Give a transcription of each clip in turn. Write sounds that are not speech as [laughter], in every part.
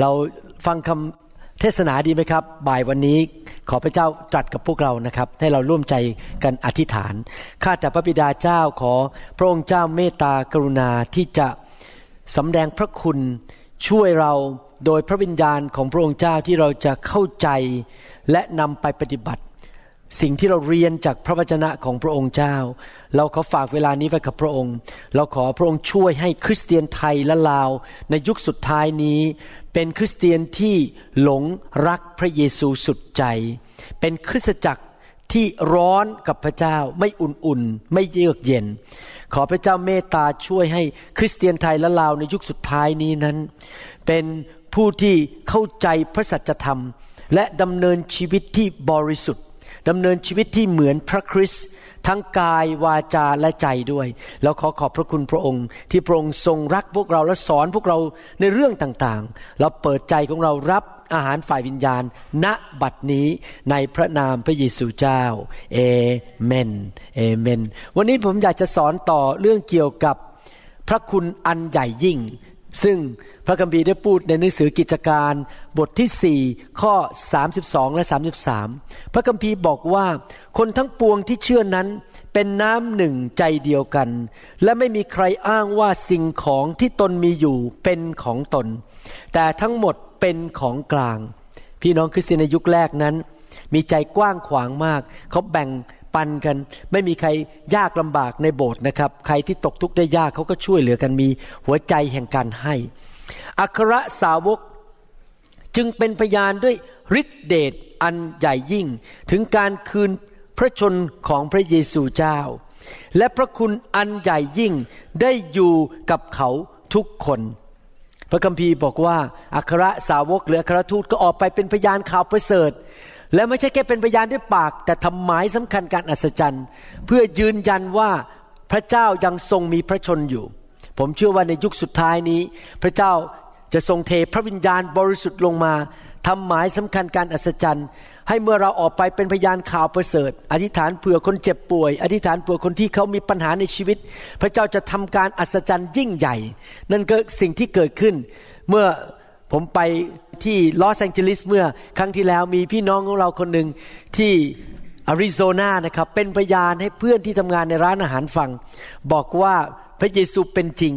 เราฟังคำเทศนาดีไหมครับ บ่ายวันนี้ขอพระเจ้าตรัสกับพวกเรานะครับ ให้เราร่วมใจกันอธิษฐาน ข้าแต่พระบิดาเจ้าขอพระองค์เจ้าเมตตากรุณาที่จะสำแดงพระคุณช่วยเราโดยพระวิญญาณของพระองค์เจ้าที่เราจะเข้าใจและนำไปปฏิบัติ สิ่งที่เราเรียนจากพระวจนะของพระองค์เจ้า เราขอฝากเวลานี้ไว้กับพระองค์ เราขอพระองค์ช่วยให้คริสเตียนไทยและลาว ในยุคสุดท้ายนี้ เป็นคริสเตียนที่หลงรักพระเยซูสุดใจ เป็นคริสตจักรที่ร้อนกับพระเจ้าไม่อุ่นๆ ไม่เยือกเย็น ขอพระเจ้าเมตตาช่วยให้คริสเตียนไทยและลาวในยุคสุดท้ายนี้นั้น เป็นผู้ที่เข้าใจพระสัจธรรม และดำเนินชีวิตที่บริสุทธิ์ดำเนินชีวิตที่เหมือนพระคริสต์ ทั้งกายวาจาและใจด้วย แล้วขอขอบพระคุณพระองค์ ที่พระองค์ทรงรักพวกเราและสอนพวกเราในเรื่องต่างๆ เราเปิดใจของเรารับอาหารฝ่ายวิญญาณ ณบัดนี้ในพระนามพระเยซูเจ้าเอเมนเอเมน วันนี้ผมอยากจะสอนต่อเรื่องเกี่ยวกับพระคุณอันใหญ่ยิ่ง ซึ่งพระคัมภีร์ได้พูดในหนังสือกิจการบทที่ 4 ข้อ 32 และ 33 พระคัมภีร์บอกว่า คนทั้งปวงที่เชื่อนั้นเป็นน้ำหนึ่งใจเดียวกัน และไม่มีใครอ้างว่าสิ่งของที่ตนมีอยู่เป็นของตน แต่ทั้งหมดเป็นของกลาง พี่น้องคริสเตียนในยุคแรกนั้น มีใจกว้างขวางมาก เขาแบ่ง ปันกัน ไม่มีใครยากลำบากในโบสถ์นะครับ ใครที่ตกทุกข์ได้ยากเขาก็ช่วยเหลือกันมีหัวใจแห่งการให้ อัครสาวกจึงเป็นพยานด้วยฤทธิเดชอันใหญ่ยิ่ง ถึงการคืนพระชนของพระเยซูเจ้า และพระคุณอันใหญ่ยิ่งได้อยู่กับเขาทุกคน พระคัมภีร์บอกว่าอัครสาวกหรืออัครทูตก็ออกไปเป็นพยานข่าวประเสริฐ และไม่ใช่แค่เป็นพยานด้วยปาก แต่ทำหมายสำคัญการอัศจรรย์ เพื่อยืนยันว่าพระเจ้ายังทรงมีพระชนอยู่ ผมเชื่อว่าในยุคสุดท้ายนี้ พระเจ้าจะทรงเทพระวิญญาณบริสุทธิ์ลงมาทำหมายสำคัญการอัศจรรย์ ให้เมื่อเราออกไปเป็นพยานข่าวประเสริฐ อธิษฐานเผื่อคนเจ็บป่วย อธิษฐานเผื่อคนที่เขามีปัญหาในชีวิต พระเจ้าจะทำการอัศจรรย์ยิ่งใหญ่ นั่นก็สิ่งที่เกิดขึ้น เมื่อผมไป ที่ลอสแองเจลิสเมื่อครั้งที่แล้วมีพี่น้องของเราคนหนึ่งที่อาริโซนานะครับเป็นพยานให้เพื่อนที่ทำงานในร้านอาหารฟัง บอกว่าพระเยซูเป็นจริง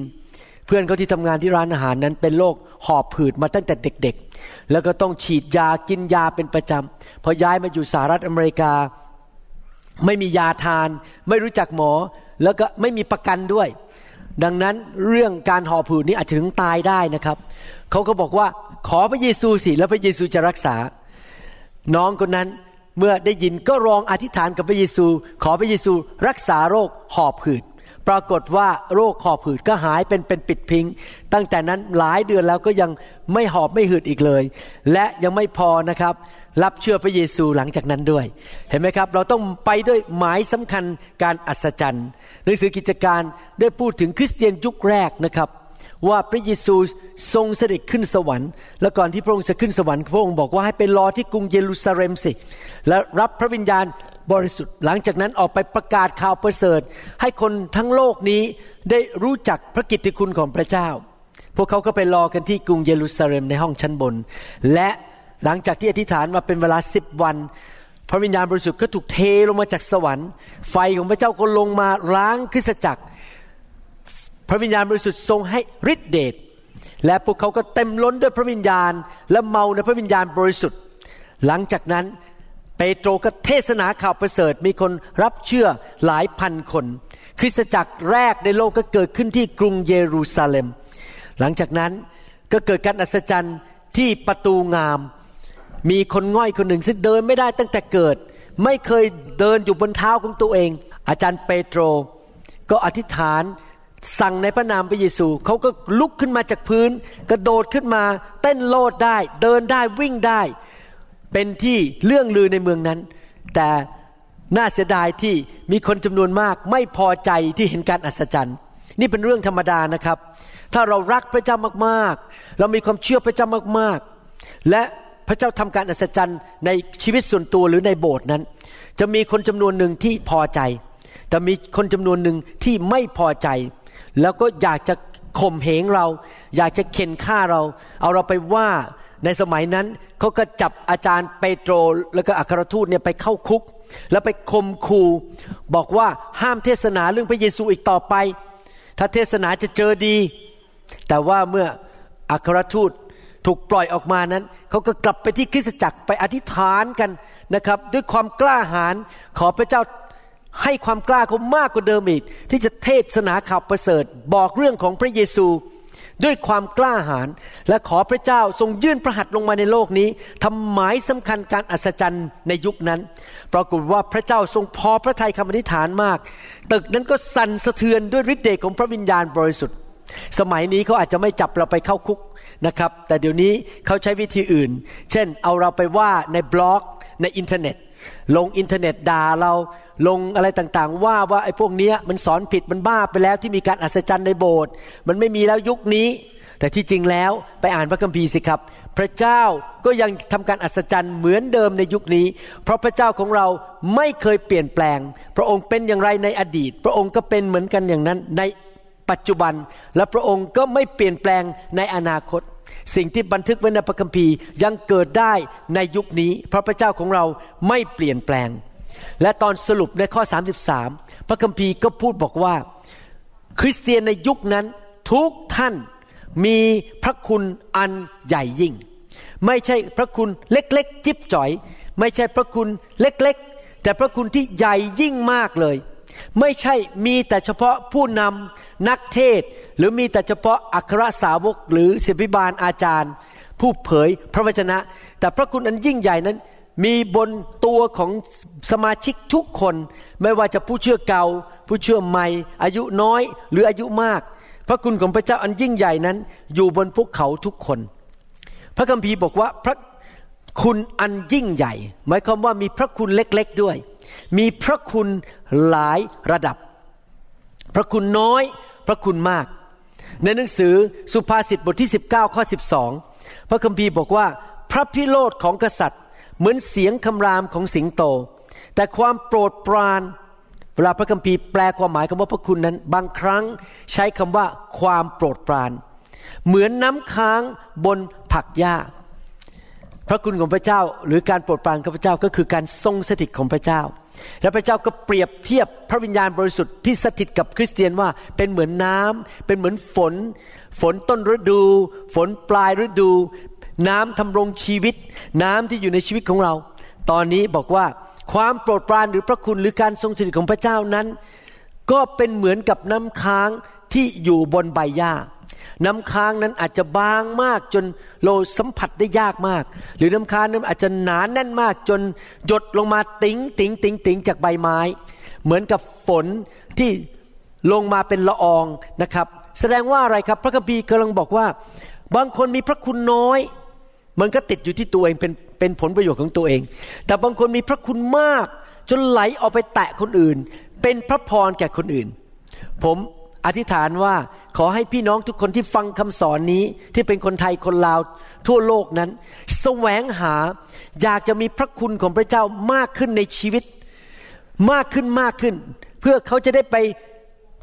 เพื่อนเขาที่ทำงานที่ร้านอาหารนั้นเป็นโรคหอบผืดมาตั้งแต่เด็กๆ แล้วก็ต้องฉีดยากินยาเป็นประจำพอย้ายมาอยู่สหรัฐอเมริกา ไม่มียาทาน ไม่รู้จักหมอ แล้วก็ไม่มีประกันด้วย ดังนั้นเรื่องการหอบผืดนี้อาจจะถึงตายได้นะครับเขาก็บอกว่า ขอพระเยซูสิแล้วพระเยซูจะรักษา น้องคนนั้นเมื่อได้ยินก็ร้องอธิษฐานกับพระเยซู ขอพระเยซูรักษาโรคหอบหืด ปรากฏว่าโรคหอบหืดก็หายเป็นเป็นปิดพิง ตั้งแต่นั้นหลายเดือนแล้วก็ยังไม่หอบไม่หืดอีกเลย และยังไม่พอนะครับ รับเชื่อพระเยซูหลังจากนั้นด้วย เห็นไหมครับ เราต้องไปด้วยหมายสำคัญการอัศจรรย์หนังสือกิจการได้พูดถึงคริสเตียนยุคแรกนะครับ ว่าพระเยซู ทรงเสด็จขึ้นสวรรค์ และก่อนที่พระองค์จะขึ้นสวรรค์พระองค์บอกว่าให้ไปรอที่กรุงเยรูซาเล็มสิ และรับพระวิญญาณบริสุทธิ์ หลังจากนั้นออกไปประกาศข่าวประเสริฐ ให้คนทั้งโลกนี้ได้รู้จักพระกิตติคุณของพระเจ้า พวกเขาก็ไปรอกันที่กรุงเยรูซาเล็มในห้องชั้นบน และหลังจากที่อธิษฐานมาเป็นเวลาสิบวัน พระวิญญาณบริสุทธิ์ก็ถูกเทลงมาจากสวรรค์ ไฟของพระเจ้าก็ลงมาล้างคริสตจักร พระวิญญาณบริสุทธิ์ทรงให้ฤทธิเดช และพวกเขาก็เต็มล้นด้วยพระวิญญาณ และเมาในพระวิญญาณบริสุทธิ์ หลังจากนั้นเปโตรก็เทศนาข่าวประเสริฐมีคนรับเชื่อหลายพันคน คริสตจักรแรกในโลกก็เกิดขึ้นที่กรุงเยรูซาเล็ม หลังจากนั้นก็เกิดการอัศจรรย์ที่ประตูงาม มีคนง่อยคนหนึ่งซึ่งเดินไม่ได้ตั้งแต่เกิด ไม่เคยเดินอยู่บนเท้าของตัวเอง อาจารย์เปโตรก็อธิษฐาน สั่งในพระนามพระเยซูเขาก็ลุกขึ้นมาจากพื้น กระโดดขึ้นมา เต้นโลดได้ เดินได้วิ่งได้ เป็นที่เรื่องลือในเมืองนั้น แต่น่าเสียดายที่มีคนจำนวนมากไม่พอใจที่เห็นการอัศจรรย์ นี่เป็นเรื่องธรรมดานะครับ ถ้าเรารักพระเจ้ามากๆ เรามีความเชื่อพระเจ้ามากๆ และพระเจ้าทำการอัศจรรย์ในชีวิตส่วนตัวหรือในโบสถ์นั้น จะมีคนจำนวนหนึ่งที่พอใจ แต่มีคนจำนวนหนึ่งที่ไม่พอใจ แล้วก็อยากจะข่มเหงเรา อยากจะเข็นฆ่าเรา เอาเราไปว่าในสมัยนั้นเขาก็จับอาจารย์เปโตรแล้วก็อัครทูตเนี่ยไปเข้าคุก แล้วไปข่มขู่บอกว่าห้ามเทศนาเรื่องพระเยซูอีกต่อไป ถ้าเทศนาจะเจอดี แต่ว่าเมื่ออัครทูตถูกปล่อยออกมานั้นเขาก็กลับไปที่คริสตจักรไปอธิษฐานกันนะครับ ด้วยความกล้าหาญขอพระเจ้า ให้ความกล้าเขามากกว่าเดิมอีกที่จะเทศนาข่าวประเสริฐ บอกเรื่องของพระเยซู ด้วยความกล้าหาญและขอพระเจ้าทรงยื่นพระหัตถ์ลงมาในโลกนี้ทำหมายสำคัญการอัศจรรย์ในยุคนั้น ปรากฏว่าพระเจ้าทรงพอพระทัยคำอธิษฐานมาก ตึกนั้นก็สั่นสะเทือนด้วยฤทธิ์เดชของพระวิญญาณบริสุทธิ์ สมัยนี้เขาอาจจะไม่จับเราไปเข้าคุกนะครับ แต่เดี๋ยวนี้เขาใช้วิธีอื่น เช่น เอาเราไปว่าในบล็อกในอินเทอร์เน็ต ลงอินเทอร์เน็ตด่าเรา ลงอะไรต่างๆ ว่าว่าไอ้พวกเนี้ยมันสอนผิดมันบ้าไปแล้วที่มีการอัศจรรย์ในโบสถ์มันไม่มีแล้วยุคนี้ แต่ที่จริงแล้วไปอ่านพระคัมภีร์สิครับ พระเจ้าก็ยังทำการอัศจรรย์เหมือนเดิมในยุคนี้ เพราะพระเจ้าของเราไม่เคยเปลี่ยนแปลง พระองค์เป็นอย่างไรในอดีต พระองค์ก็เป็นเหมือนกันอย่างนั้นในปัจจุบันและพระองค์ก็ไม่เปลี่ยนแปลงในอนาคต สิ่งที่บันทึกไว้ในพระคัมภีร์ยังเกิดได้ในยุคนี้ เพราะพระเจ้าของเราไม่เปลี่ยนแปลง และตอนสรุปในข้อ 33 พระคัมภีร์ก็พูดบอกว่า คริสเตียนในยุคนั้นทุกท่านมีพระคุณอันใหญ่ยิ่ง ไม่ใช่พระคุณเล็กๆ จิ๊บจ่อย ไม่ใช่พระคุณเล็กๆ แต่พระคุณที่ใหญ่ยิ่งมากเลย ไม่ใช่มีแต่เฉพาะผู้นำนักเทศ หรือมีแต่เฉพาะอัครสาวกหรือศิบิบาลอาจารย์ ผู้เผยพระวจนะ แต่พระคุณอันยิ่งใหญ่นั้น มีบนตัวของสมาชิกทุกคน ไม่ว่าจะผู้เชื่อเก่า ผู้เชื่อใหม่ อายุน้อยหรืออายุมาก พระคุณของพระเจ้าอันยิ่งใหญ่นั้น อยู่บนพวกเขาทุกคน พระคัมภีร์บอกว่าพระคุณอันยิ่งใหญ่ หมายความว่ามีพระคุณเล็กๆด้วย มีพระคุณหลายระดับ พระคุณน้อย พระคุณมาก ในหนังสือสุภาษิตบทที่ 19ข้อ12 พระคัมภีร์บอกว่า พระพิโรธของกษัตริย์ เหมือนเสียงคำรามของสิงโต แต่ความโปรดปรานเวลาพระคัมภีร์แปลความหมายคำว่าพระคุณนั้น บางครั้งใช้คำว่าความโปรดปราน เหมือนน้ำค้างบนผักหญ้า พระคุณของพระเจ้าหรือการโปรดปรานของพระเจ้าก็คือการทรงสถิตของพระเจ้า และพระเจ้าก็เปรียบเทียบพระวิญญาณบริสุทธิ์ที่สถิตกับคริสเตียนว่าเป็นเหมือนน้ำเป็นเหมือนฝน ฝนต้นฤดู ฝนปลายฤดู น้ำทำรงชีวิต น้ำที่อยู่ในชีวิตของเรา ตอนนี้บอกว่าความโปรดปรานหรือพระคุณหรือการทรงสถิตของพระเจ้านั้น ก็เป็นเหมือนกับน้ำค้างที่อยู่บนใบหญ้า น้ำค้างนั้นอาจจะบางมากจนเราสัมผัสได้ยากมาก หรือน้ำค้างนั้นอาจจะหนานแน่นมากจนหยดลงมาติ๋งติ๋งติ๋งติ๋งจากใบไม้ เหมือนกับฝนที่ลงมาเป็นละอองนะครับ แสดงว่าอะไรครับพระคัมภีร์กำลังบอกว่า บางคนมีพระคุณน้อย มันก็ติดอยู่ที่ตัวเองเป็นเป็นผลประโยชน์ของตัวเอง แต่บางคนมีพระคุณมาก จนไหลออกไปแตะคนอื่น เป็นพระพรแก่คนอื่น ผมอธิษฐานว่าขอให้พี่น้องทุกคนที่ฟังคำสอนนี้ที่เป็นคนไทยคนลาวทั่วโลกนั้น แสวงหาอยากจะมีพระคุณของพระเจ้ามากขึ้นในชีวิต มากขึ้นมากขึ้น เพื่อเขาจะได้ไป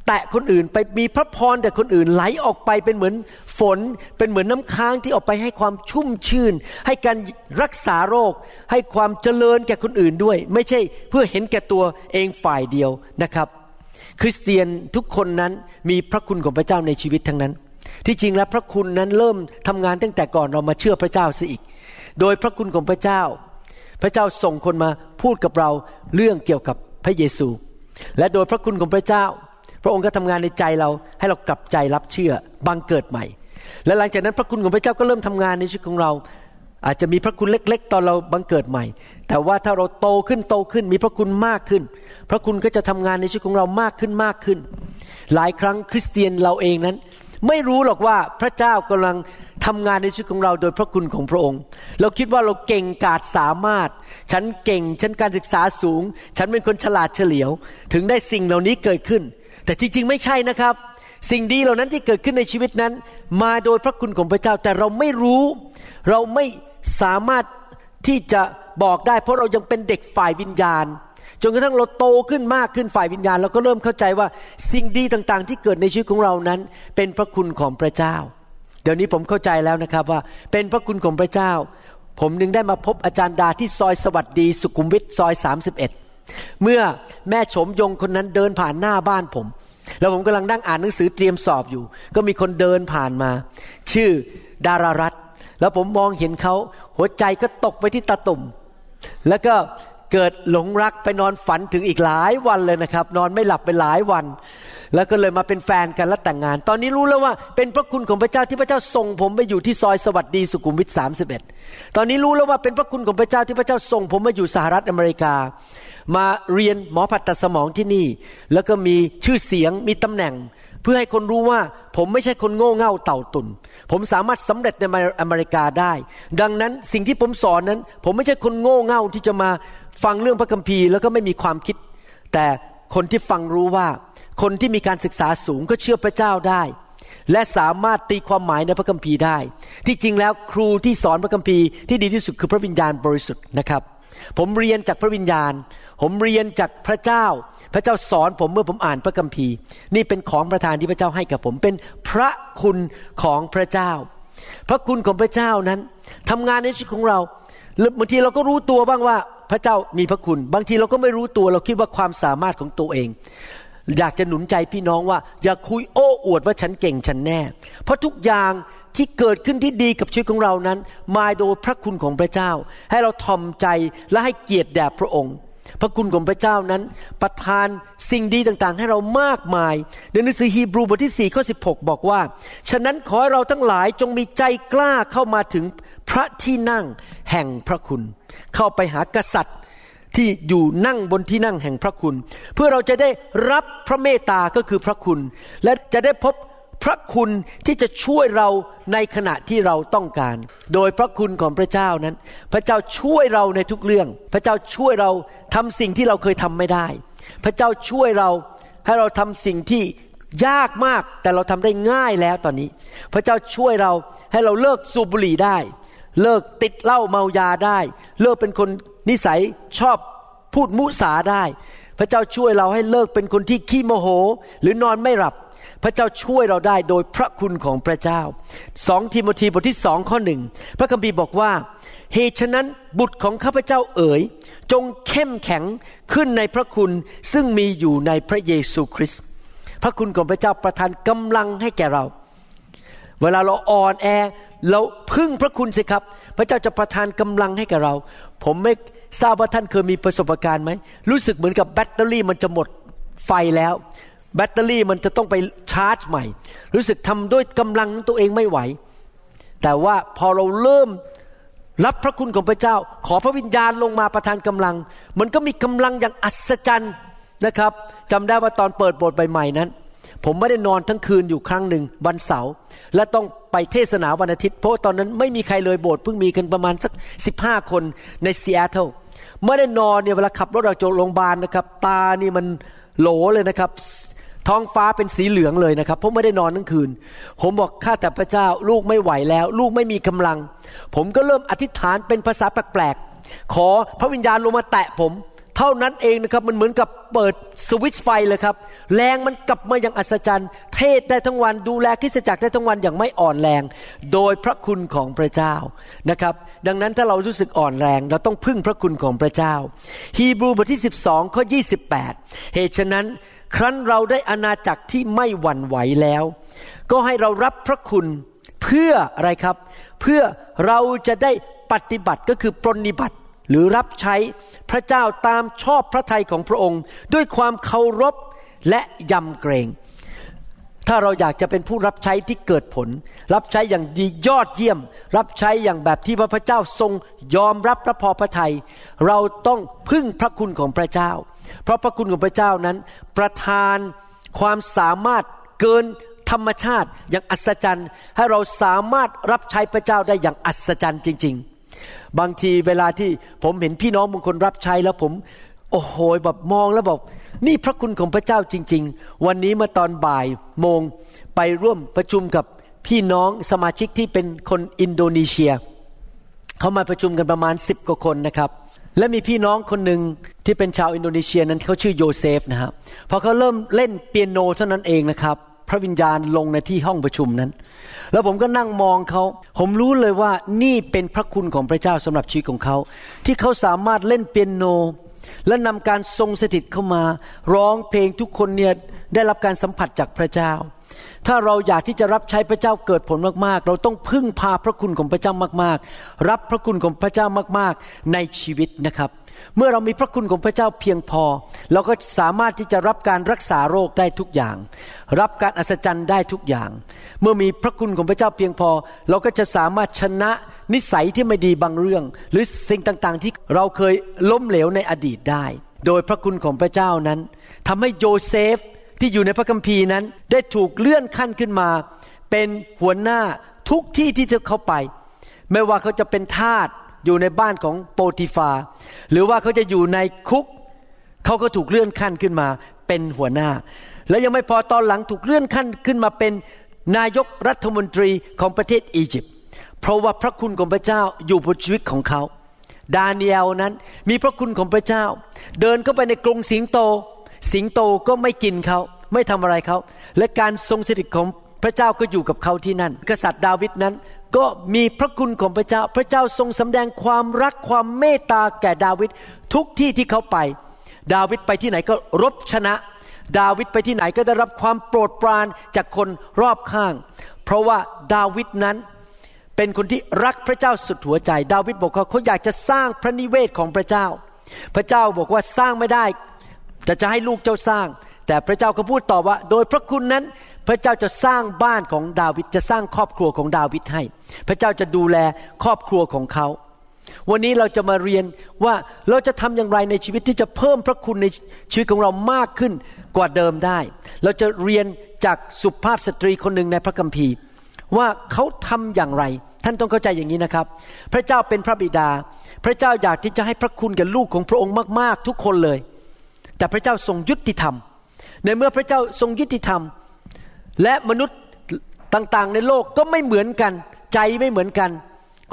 แตะคนอื่นไปมีพระพรแต่คนอื่นไหลออกไปเป็นเหมือนฝน เป็นเหมือนน้ำค้างที่ออกไปให้ความชุ่มชื่น ให้การรักษาโรค ให้ความเจริญแก่คนอื่นด้วย ไม่ใช่เพื่อเห็นแก่ตัวเองฝ่ายเดียวนะครับ คริสเตียนทุกคนนั้นมีพระคุณของพระเจ้าในชีวิตทั้งนั้น ที่จริงแล้วพระคุณนั้นเริ่มทำงานตั้งแต่ก่อนเรามาเชื่อพระเจ้าซะอีก โดยพระคุณของพระเจ้า พระเจ้าส่งคนมาพูดกับเราเรื่องเกี่ยวกับพระเยซู และโดยพระคุณของพระเจ้า พระองค์ก็ทำงานในใจเราให้เรากลับใจรับเชื่อบังเกิดใหม่ และหลังจากนั้นพระคุณของพระเจ้าก็เริ่มทำงานในชีวิตของเรา อาจจะมีพระคุณเล็ก ๆ ตอนเราบังเกิดใหม่ แต่ว่าถ้าเราโตขึ้นโตขึ้นมีพระคุณมากขึ้น พระคุณก็จะทำงานในชีวิตของเรามากขึ้นมากขึ้น หลายครั้งคริสเตียนเราเองนั้น ไม่รู้หรอกว่าพระเจ้ากำลังทำงานในชีวิตของเราโดยพระคุณของพระองค์ เราคิดว่าเราเก่งกาจสามารถ ฉันเก่ง ฉันการศึกษาสูง ฉันเป็นคนฉลาดเฉลียว ถึงได้สิ่งเหล่านี้เกิดขึ้น แต่จริงๆไม่ใช่นะครับ สิ่งดีเหล่านั้นที่เกิดขึ้นในชีวิตนั้น มาโดยพระคุณของพระเจ้าแต่เราไม่รู้ เราไม่สามารถที่จะบอกได้ เพราะเรายังเป็นเด็กฝ่ายวิญญาณจนกระทั่งเราโตขึ้นมากขึ้นฝ่ายวิญญาณ เราก็เริ่มเข้าใจว่าสิ่งดีต่างๆ ที่เกิดในชีวิตของเรานั้น เป็นพระคุณของพระเจ้า เดี๋ยวนี้ผมเข้าใจแล้วนะครับว่าเป็นพระคุณของพระเจ้า ผมนึงได้มาพบอาจารย์ดาที่ซอยสวัสดีสุขุมวิทซอย31 เมื่อแม่โฉมยงคนนั้นเดินผ่านหน้าบ้านผม แล้วผมกำลังนั่งอ่านหนังสือเตรียมสอบอยู่ ก็มีคนเดินผ่านมา ชื่อดารารัตแล้วผมมองเห็นเขาหัวใจก็ตกไปที่ตาตุ่ม แล้วก็เกิดหลงรักไปนอนฝันถึงอีกหลายวันเลยนะครับ นอนไม่หลับไปหลายวัน แล้วก็เลยมาเป็นแฟนกันและแต่งงาน ตอนนี้รู้แล้วว่า เป็นพระคุณของพระเจ้าที่พระเจ้าส่งผมไปอยู่ที่ซอยสวัสดีสุขุมวิท 31 ตอนนี้รู้แล้วว่าเป็นพระคุณของพระเจ้าที่พระเจ้าส่งผมมาอยู่สหรัฐอเมริกา มาเรียนหมอผ่าตัดสมองที่นี่ แล้วก็มีชื่อเสียงมีตำแหน่ง เพื่อให้คนรู้ว่าผมไม่ใช่คนโง่เง่าเต่าตุนผมสามารถสำเร็จในอเมริกาได้ ดังนั้นสิ่งที่ผมสอนนั้น ผมไม่ใช่คนโง่เง่าที่จะมาฟังเรื่องพระคัมภีร์ แล้วก็ไม่มีความคิด แต่คนที่ฟังรู้ว่า คนที่มีการศึกษาสูงก็เชื่อพระเจ้าได้และสามารถตีความหมายในพระคัมภีร์ได้ ที่จริงแล้วครูที่สอนพระคัมภีร์ที่ดีที่สุดคือพระวิญญาณบริสุทธิ์นะครับ ผมเรียนจากพระวิญญาณ ผมเรียนจากพระเจ้า พระเจ้าสอนผมเมื่อผมอ่านพระคัมภีร์ นี่เป็นของประทานที่พระเจ้าให้กับผม เป็นพระคุณของพระเจ้า พระคุณของพระเจ้านั้นทำงานในชีวิตของเราบางทีเราก็รู้ตัวบ้างว่าพระเจ้ามีพระคุณ บางทีเราก็ไม่รู้ตัวเราคิดว่าความสามารถของตัวเอง อยากจะหนุนใจพี่น้องว่า อย่าคุยโอ้อวดว่าฉันเก่งฉันแน่ เพราะทุกอย่างที่เกิดขึ้นที่ดีกับชีวิตของเรานั้น มาโดยพระคุณของพระเจ้า ให้เราทอมใจและให้เกียรติแด่พระองค์ พระคุณของพระเจ้านั้น ประทานสิ่งดีต่างๆ ให้เรามากมาย ในหนังสือฮีบรูบทที่4ข้อ16 บอกว่า ฉะนั้นขอให้เราทั้งหลายจงมีใจกล้าเข้ามาถึงพระที่นั่งแห่งพระคุณ เข้าไปหากษัตริย์ที่อยู่นั่งบนที่นั่งแห่งพระคุณ เพื่อเราจะได้รับพระเมตตาก็คือพระคุณ และจะได้พบ พระคุณที่จะช่วยเราในขณะที่เราต้องการ โดยพระคุณของพระเจ้านั้น พระเจ้าช่วยเราในทุกเรื่อง พระเจ้าช่วยเราทำสิ่งที่เราเคยทำไม่ได้ พระเจ้าช่วยเราให้เราทำสิ่งที่ยากมากแต่เราทำได้ง่ายแล้วตอนนี้ พระเจ้าช่วยเราให้เราเลิกสูบบุหรี่ได้ เลิกติดเหล้าเมายาได้ เลิกเป็นคนนิสัยชอบพูดมุสาได้ พระเจ้าช่วยเราให้เลิกเป็นคนที่ขี้โมโห หรือนอนไม่หลับ พระเจ้าช่วยเราได้โดยพระคุณของพระเจ้าสองทิโมธีบทที่สองข้อหนึ่งพระคัมภีร์บอกว่า เหตุฉะนั้นบุตรของข้าพเจ้าเอ๋ย จงเข้มแข็งขึ้นในพระคุณซึ่งมีอยู่ในพระเยซูคริสต์พระคุณของพระเจ้าประทานกำลังให้แก่เรา เวลาเราอ่อนแอเราพึ่งพระคุณสิครับ พระเจ้าจะประทานกำลังให้แกับเรา ผมไม่ทราบว่าท่านเคยมีประสบการณ์ไหมรู้สึกเหมือนกับแบตเตอรี่มันจะหมดไฟแล้ว แบตเตอรี่มันจะต้องไปชาร์จใหม่ รู้สึกทำด้วยกำลังตัวเองไม่ไหว แต่ว่าพอเราเริ่มรับพระคุณของพระเจ้า ขอพระวิญญาณลงมาประทานกำลัง มันก็มีกำลังอย่างอัศจรรย์นะครับจำได้ว่าตอนเปิดโบสถ์ใหม่ๆนั้น ผมไม่ได้นอนทั้งคืนอยู่ครั้งหนึ่งวันเสาร์และต้องไปเทศนาวันอาทิตย์ เพราะตอนนั้นไม่มีใครเลยโบสถ์เพิ่งมีกันประมาณสักสิบห้าคนในซีแอตเทิลไม่ได้นอนเนี่ยเวลาขับรถออกจากโรงพยาบาลนะครับ ตานี่มันโหลเลยนะครับ ท้องฟ้าเป็นสีเหลืองเลยนะครับ เพราะไม่ได้นอนทั้งคืน ผมบอกข้าแต่พระเจ้าลูกไม่ไหวแล้ว ลูกไม่มีกำลัง ผมก็เริ่มอธิษฐานเป็นภาษาแปลกๆ ขอพระวิญญาณลงมาแตะผม เท่านั้นเองนะครับ มันเหมือนกับเปิดสวิตช์ไฟเลยครับ แรงมันกลับมาอย่างอัศจรรย์ เทศได้ทั้งวันดูแลคริสตจักรได้ทั้งวันอย่างไม่อ่อนแรง โดยพระคุณของพระเจ้านะครับ ดังนั้นถ้าเรารู้สึกอ่อนแรงเราต้องพึ่งพระคุณของพระเจ้า ฮีบรูบทที่ 12ข้อ28 เหตุฉะนั้น ครั้นเราได้อาณาจักรที่ไม่หวั่นไหวแล้ว ก็ให้เรารับพระคุณเพื่ออะไรครับ เพื่อเราจะได้ปฏิบัติก็คือปรนิบัติหรือรับใช้พระเจ้าตามชอบพระทัยของพระองค์ ด้วยความเคารพและยำเกรง ถ้าเราอยากจะเป็นผู้รับใช้ที่เกิดผล รับใช้อย่างดียอดเยี่ยม รับใช้อย่างแบบที่พระพเจ้าทรงยอมรับพระพอพระทยัยเราต้องพึ่งพระคุณของพระเจ้า เพราะพระคุณของพระเจ้านั้น ประทานความสามารถเกินธรรมชาติอย่างอัศจรรย์ ให้เราสามารถรับใช้พระเจ้าได้อย่างอัศจรรย์จริง ๆ บางทีเวลาที่ผมเห็นพี่น้องบางคนรับใช้แล้วผม โอ้โหแบบมองแล้วบอก นี่พระคุณของพระเจ้าจริง ๆ วันนี้มาตอนบ่ายโมงไปร่วมประชุมกับพี่น้องสมาชิกที่เป็นคนอินโดนีเซียเขามาประชุมกันประมาณสิบกว่าคนนะครับ และมีพี่น้องคนหนึ่งที่เป็นชาวอินโดนีเซียนั้นเขาชื่อโยเซฟนะครับพอเขาเริ่มเล่นเปียโนเท่านั้นเองนะครับ พระวิญญาณลงในที่ห้องประชุมนั้น แล้วผมก็นั่งมองเขา ผมรู้เลยว่านี่เป็นพระคุณของพระเจ้าสำหรับชีวิตของเขา ที่เขาสามารถเล่นเปียโน และนำการทรงสถิตเข้ามา ร้องเพลงทุกคนเนี่ยได้รับการสัมผัสจากพระเจ้า ถ้าเราอยากที่จะรับใช้พระเจ้าเกิดผลมากๆ เราต้องพึ่งพาพระคุณของพระเจ้ามากๆ รับพระคุณของพระเจ้ามากๆ ในชีวิตนะครับ เมื่อเรามีพระคุณของพระเจ้าเพียงพอ เราก็สามารถที่จะรับการรักษาโรคได้ทุกอย่าง รับการอัศจรรย์ได้ทุกอย่าง เมื่อมีพระคุณของพระเจ้าเพียงพอ เราก็จะสามารถชนะนิสัยที่ไม่ดีบางเรื่อง หรือสิ่งต่างๆ ที่เราเคยล้มเหลวในอดีตได้ โดยพระคุณของพระเจ้านั้นทำให้โยเซฟ ที่อยู่ในพระคัมภีร์นั้น ได้ถูกเลื่อนขั้นขึ้นมา เป็นหัวหน้าทุกที่ที่เขาไป ไม่ว่าเขาจะเป็นทาสอยู่ในบ้านของโปติฟา หรือว่าเขาจะอยู่ในคุก เขาก็ถูกเลื่อนขั้นขึ้นมาเป็นหัวหน้า และยังไม่พอตอนหลังถูกเลื่อนขั้นขึ้นมาเป็นนายกรัฐมนตรีของประเทศอียิปต์เพราะว่าพระคุณของพระเจ้าอยู่บนชีวิตของเขา ดาเนียลนั้นมีพระคุณของพระเจ้า เดินเข้าไปในกรงสิงโต สิงโตก็ไม่กินเขาไม่ทำอะไรเขาและการทรงสถิตของพระเจ้าก็อยู่กับเขาที่นั่น กษัตริย์ดาวิดนั้นก็มีพระคุณของพระเจ้า พระเจ้าทรงสำแดงความรักความเมตตาแก่ดาวิดทุกที่ที่เขาไป ดาวิดไปที่ไหนก็รบชนะ ดาวิดไปที่ไหนก็ได้รับความโปรดปรานจากคนรอบข้าง เพราะว่าดาวิดนั้นเป็นคนที่รักพระเจ้าสุดหัวใจ ดาวิดบอกว่าเขาอยากจะสร้างพระนิเวศของพระเจ้า พระเจ้าบอกว่าสร้างไม่ได้ แต่จะให้ลูกเจ้าสร้าง แต่พระเจ้าก็พูดต่อว่า โดยพระคุณนั้น พระเจ้าจะสร้างบ้านของดาวิดจะสร้างครอบครัวของดาวิดให้ พระเจ้าจะดูแลครอบครัวของเขา วันนี้เราจะมาเรียนว่าเราจะทำอย่างไรในชีวิตที่จะเพิ่มพระคุณในชีวิตของเรามากขึ้นกว่าเดิมได้ เราจะเรียนจากสุภาพสตรีคนหนึ่งในพระคัมภีร์ ว่าเขาทำอย่างไรท่านต้องเข้าใจอย่างนี้นะครับ พระเจ้าเป็นพระบิดา พระเจ้าอยากที่จะให้พระคุณกับลูกของพระองค์มากๆ ทุกคนเลย แต่พระเจ้าทรงยุติธรรม ในเมื่อพระเจ้าทรงยุติธรรม และมนุษย์ต่างๆ ในโลกก็ไม่เหมือนกัน ใจไม่เหมือนกัน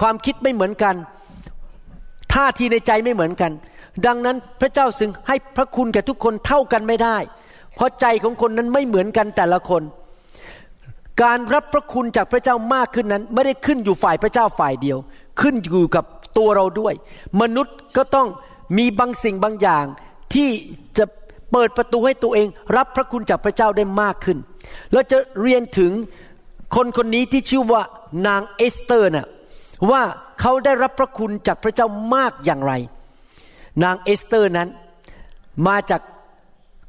ความคิดไม่เหมือนกัน ท่าทีในใจไม่เหมือนกัน ดังนั้นพระเจ้าสึงให้พระคุณแก่ทุกคนเท่ากันไม่ได้ เพราะใจของคนนั้นไม่เหมือนกันแต่ละคน การรับพระคุณจากพระเจ้ามากขึ้นนั้น ไม่ได้ขึ้นอยู่ฝ่ายพระเจ้าฝ่ายเดียว ขึ้นอยู่กับตัวเราด้วย มนุษย์ก็ต้องมีบางสิ่งบางอย่าง ที่จะเปิดประตูให้ตัวเองรับพระคุณจากพระเจ้าได้มากขึ้น เราจะเรียนถึงคนคนนี้ที่ชื่อว่านางเอสเตอร์น่ะว่าเขาได้รับพระคุณจากพระเจ้ามากอย่างไร นางเอสเตอร์นั้นมาจาก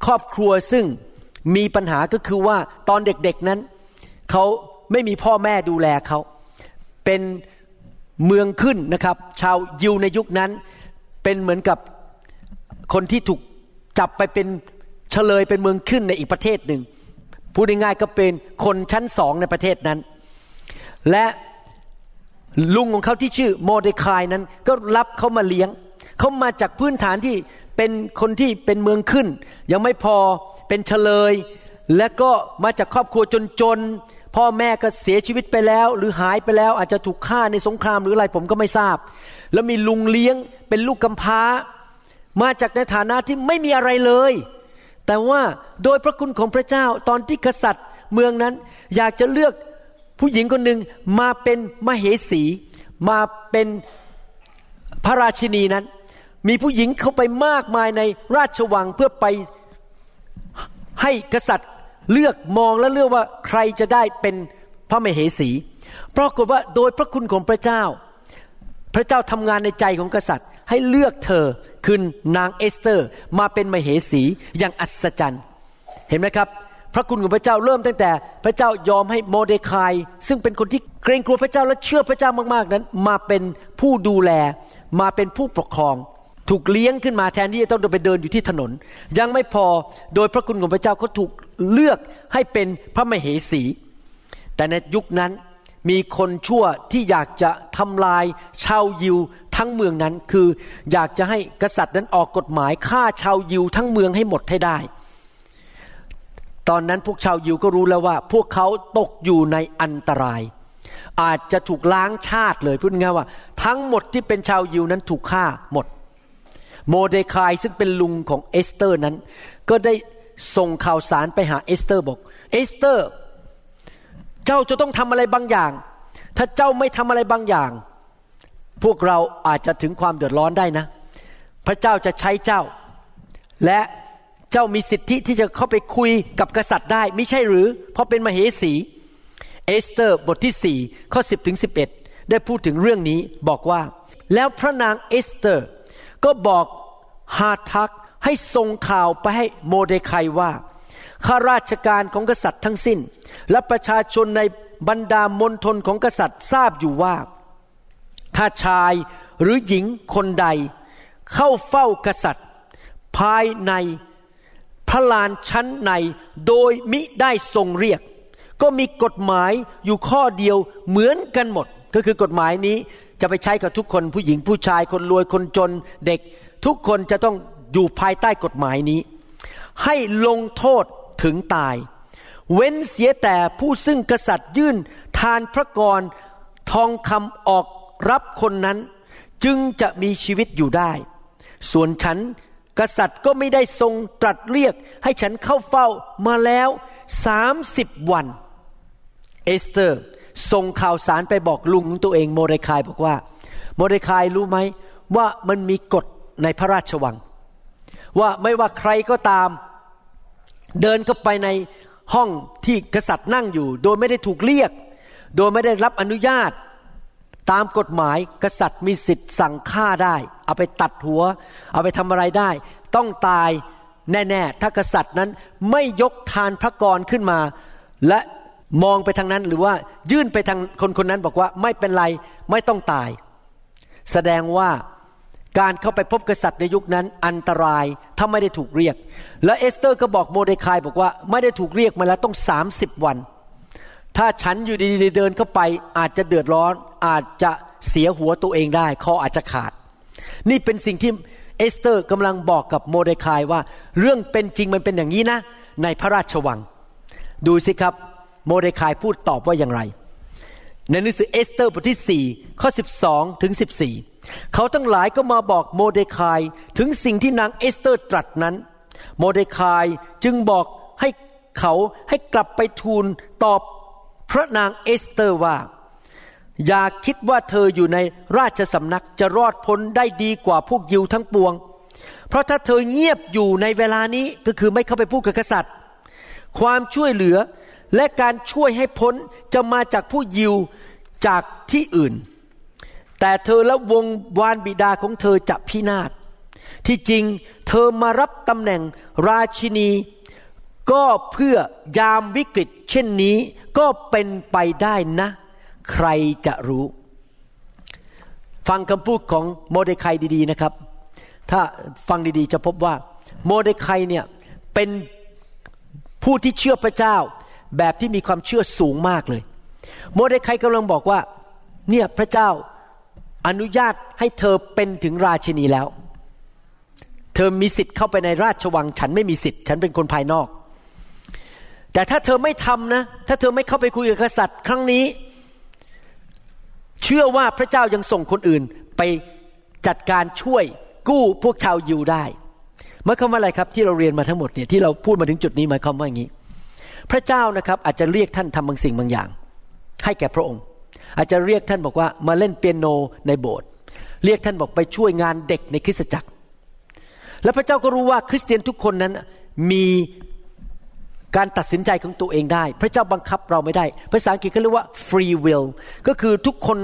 ครอบครัวซึ่งมีปัญหาก็คือว่าตอนเด็กๆนั้น เขาไม่มีพ่อแม่ดูแลเขา เป็นเมืองขึ้นนะครับ ชาวยิวในยุคนั้นเป็นเหมือนกับ คนที่ถูกจับไปเป็นเชลยเป็นเมืองขึ้นในอีกประเทศหนึ่งพูดง่ายๆก็เป็นคนชั้นสองในประเทศนั้น และลุงของเขาที่ชื่อโมเดคายนั้นก็รับเขามาเลี้ยง เขามาจากพื้นฐานที่เป็นคนที่เป็นเมืองขึ้น ยังไม่พอเป็นเฉลย และก็มาจากครอบครัวจนๆพ่อแม่ก็เสียชีวิตไปแล้ว หรือหายไปแล้วอาจจะถูกฆ่าในสงครามหรืออะไรผมก็ไม่ทราบ แล้วมีลุงเลี้ยงเป็นลูกกำพร้า มาจากในฐานะที่ไม่มีอะไรเลย แต่ว่าโดยพระคุณของพระเจ้าตอนที่กษัตริย์เมืองนั้นอยากจะเลือกผู้หญิงคนหนึ่งมาเป็นมเหสี มาเป็นพระราชินีนั้น มีผู้หญิงเข้าไปมากมายในราชวังเพื่อไปให้กษัตริย์เลือกมองและเลือกว่าใครจะได้เป็นพระมเหสี ปรากฏว่าโดยพระคุณของพระเจ้า พระเจ้าทำงานในใจของกษัตริย์ ให้เลือกเธอคือนางเอสเตอร์ มาเป็นมเหสีอย่างอัศจรรย์ เห็นไหมครับ พระคุณของพระเจ้าเริ่มตั้งแต่ พระเจ้ายอมให้โมเดคาย ซึ่งเป็นคนที่เกรงกลัวพระเจ้าและเชื่อพระเจ้ามากๆนั้น มาเป็นผู้ดูแล มาเป็นผู้ปกครองถูกเลี้ยงขึ้นมาแทนที่จะต้องไปเดินอยู่ที่ถนน ยังไม่พอโดยพระคุณของพระเจ้าเขาถูกเลือกให้เป็นพระมเหสี แต่ในยุคนั้นมีคนชั่วที่อยากจะทำลายชาวยิว ทั้งเมืองนั้นคืออยากจะให้กษัตริย์นั้นออกกฎหมายฆ่าชาวยิวทั้งเมืองให้หมดให้ได้ ตอนนั้นพวกชาวยิวก็รู้แล้วว่า พวกเขาตกอยู่ในอันตราย อาจจะถูกล้างชาติเลยพูดง่ายว่า ทั้งหมดที่เป็นชาวยิวนั้นถูกฆ่าหมด โมเดคายซึ่งเป็นลุงของเอสเตอร์นั้น ก็ได้ส่งข่าวสารไปหาเอสเตอร์บอก เอสเตอร์ เจ้าจะต้องทำอะไรบางอย่าง ถ้าเจ้าไม่ทำอะไรบางอย่าง พวกเราอาจจะถึงความเดือดร้อนได้นะ พระเจ้าจะใช้เจ้า และเจ้ามีสิทธิที่จะเข้าไปคุยกับกษัตริย์ได้ ไม่ใช่หรือ เพราะเป็นมเหสี เอสเตอร์บทที่สี่ข้อสิบถึงสิบเอ็ดได้พูดถึงเรื่องนี้บอกว่า แล้วพระนางเอสเตอร์ ก็บอกฮาทักให้ส่งข่าวไปให้โมเดคายว่าข้าราชการของกษัตริย์ทั้งสิ้น และประชาชนในบรรดามณฑลของกษัตริย์ทราบอยู่ว่า ถ้าชายหรือหญิงคนใด เข้าเฝ้ากษัตริย์ ภายในพระลานชั้นในโดยมิได้ทรงเรียก ก็มีกฎหมายอยู่ข้อเดียวเหมือนกันหมด ก็คือกฎหมายนี้จะไปใช้กับทุกคนผู้หญิงผู้ชายคนรวยคนจนเด็ก ทุกคนจะต้องอยู่ภายใต้กฎหมายนี้ ให้ลงโทษถึงตาย เว้นเสียแต่ผู้ซึ่งกษัตริย์ยื่นธารพระกรทองคำออก รับคนนั้นจึงจะมีชีวิตอยู่ได้ ส่วนฉันกษัตริย์ก็ไม่ได้ทรงตรัสเรียกให้ฉันเข้าเฝ้ามาแล้วสามสิบวัน เอสเตอร์ส่งข่าวสารไปบอกลุงตัวเองโมเดคายบอกว่า โมเดคายรู้ไหมว่ามันมีกฎในพระราชวัง ว่าไม่ว่าใครก็ตาม เดินเข้าไปในห้องที่กษัตริย์นั่งอยู่ โดยไม่ได้ถูกเรียก โดยไม่ได้รับอนุญาต ตามกฎหมายกษัตริย์มีสิทธิ์สั่งฆ่าได้ เอาไปตัดหัว เอาไปทำอะไรได้ ต้องตายแน่ๆ ถ้ากษัตริย์นั้นไม่ยกทานพระกรขึ้นมา และมองไปทางนั้นหรือว่ายื่นไปทางคนคนนั้นบอกว่าไม่เป็นไรไม่ต้องตาย แสดงว่าการเข้าไปพบกษัตริย์ในยุคนั้นอันตรายถ้าไม่ได้ถูกเรียก และเอสเตอร์ก็บอกโมเดคายบอกว่าไม่ได้ถูกเรียกมาแล้วต้องสามสิบวัน ถ้าฉันอยู่ดีๆเดินเข้าไปอาจจะเดือดร้อน อาจจะเสียหัวตัวเองได้คออาจจะขาด นี่เป็นสิ่งที่เอสเตอร์กำลังบอกกับโมเดคายว่า เรื่องเป็นจริงมันเป็นอย่างนี้นะ ในพระราชวัง ดูสิครับ โมเดคายพูดตอบว่าอย่างไร ในหนังสือเอสเตอร์บทที่ 4 ข้อ 12 ถึง 14 เขาทั้งหลายก็มาบอกโมเดคายถึงสิ่งที่นางเอสเตอร์ตรัสนั้น โมเดคายจึงบอกให้เขาให้กลับไปทูลตอบ พระนางเอสเตอร์ว่า อย่าคิดว่าเธออยู่ในราชสำนักจะรอดพ้นได้ดีกว่าพวกยิวทั้งปวง เพราะถ้าเธอเงียบอยู่ในเวลานี้ก็คือไม่เข้าไปพูดกับกษัตริย์ ความช่วยเหลือและการช่วยให้พ้นจะมาจากผู้ยิวจากที่อื่น แต่เธอและวงวานบิดาของเธอจะพินาศ ที่จริงเธอมารับตำแหน่งราชินี ก็เพื่อยามวิกฤตเช่นนี้ ก็เป็นไปได้นะ ใครจะรู้ ฟังคำพูดของโมเดคายดีๆนะครับ ถ้าฟังดีๆจะพบว่า โมเดคายเนี่ยเป็นผู้ที่เชื่อพระเจ้า แบบที่มีความเชื่อสูงมากเลย โมเดคายกำลังบอกว่า เนี่ยพระเจ้าอนุญาตให้เธอเป็นถึงราชินีแล้ว เธอมีสิทธิ์เข้าไปในราชวัง ฉันไม่มีสิทธิ์ ฉันเป็นคนภายนอก แต่ถ้าเธอไม่ทำนะ ถ้าเธอไม่เข้าไปคุยกับกษัตริย์ ครั้งนี้ เชื่อว่าพระเจ้ายังส่งคนอื่นไปจัดการช่วยกู้พวกชาวยิวได้หมายความว่าอะไรครับที่เราเรียนมาทั้งหมดเนี่ยที่เราพูดมาถึงจุดนี้หมายความว่าอย่างนี้ พระเจ้านะครับอาจจะเรียกท่านทำบางสิ่งบางอย่าง ให้แก่พระองค์ อาจจะเรียกท่านบอกว่ามาเล่นเปียโนในโบสถ์เรียกท่านบอกไปช่วยงานเด็กในคริสตจักร และพระเจ้าก็รู้ว่าคริสเตียนทุกคนนั้นมี การตัดสินใจของตัวเองได้ พระเจ้าบังคับเราไม่ได้ ภาษาอังกฤษเขาเรียกว่า free will ก็คือทุกคน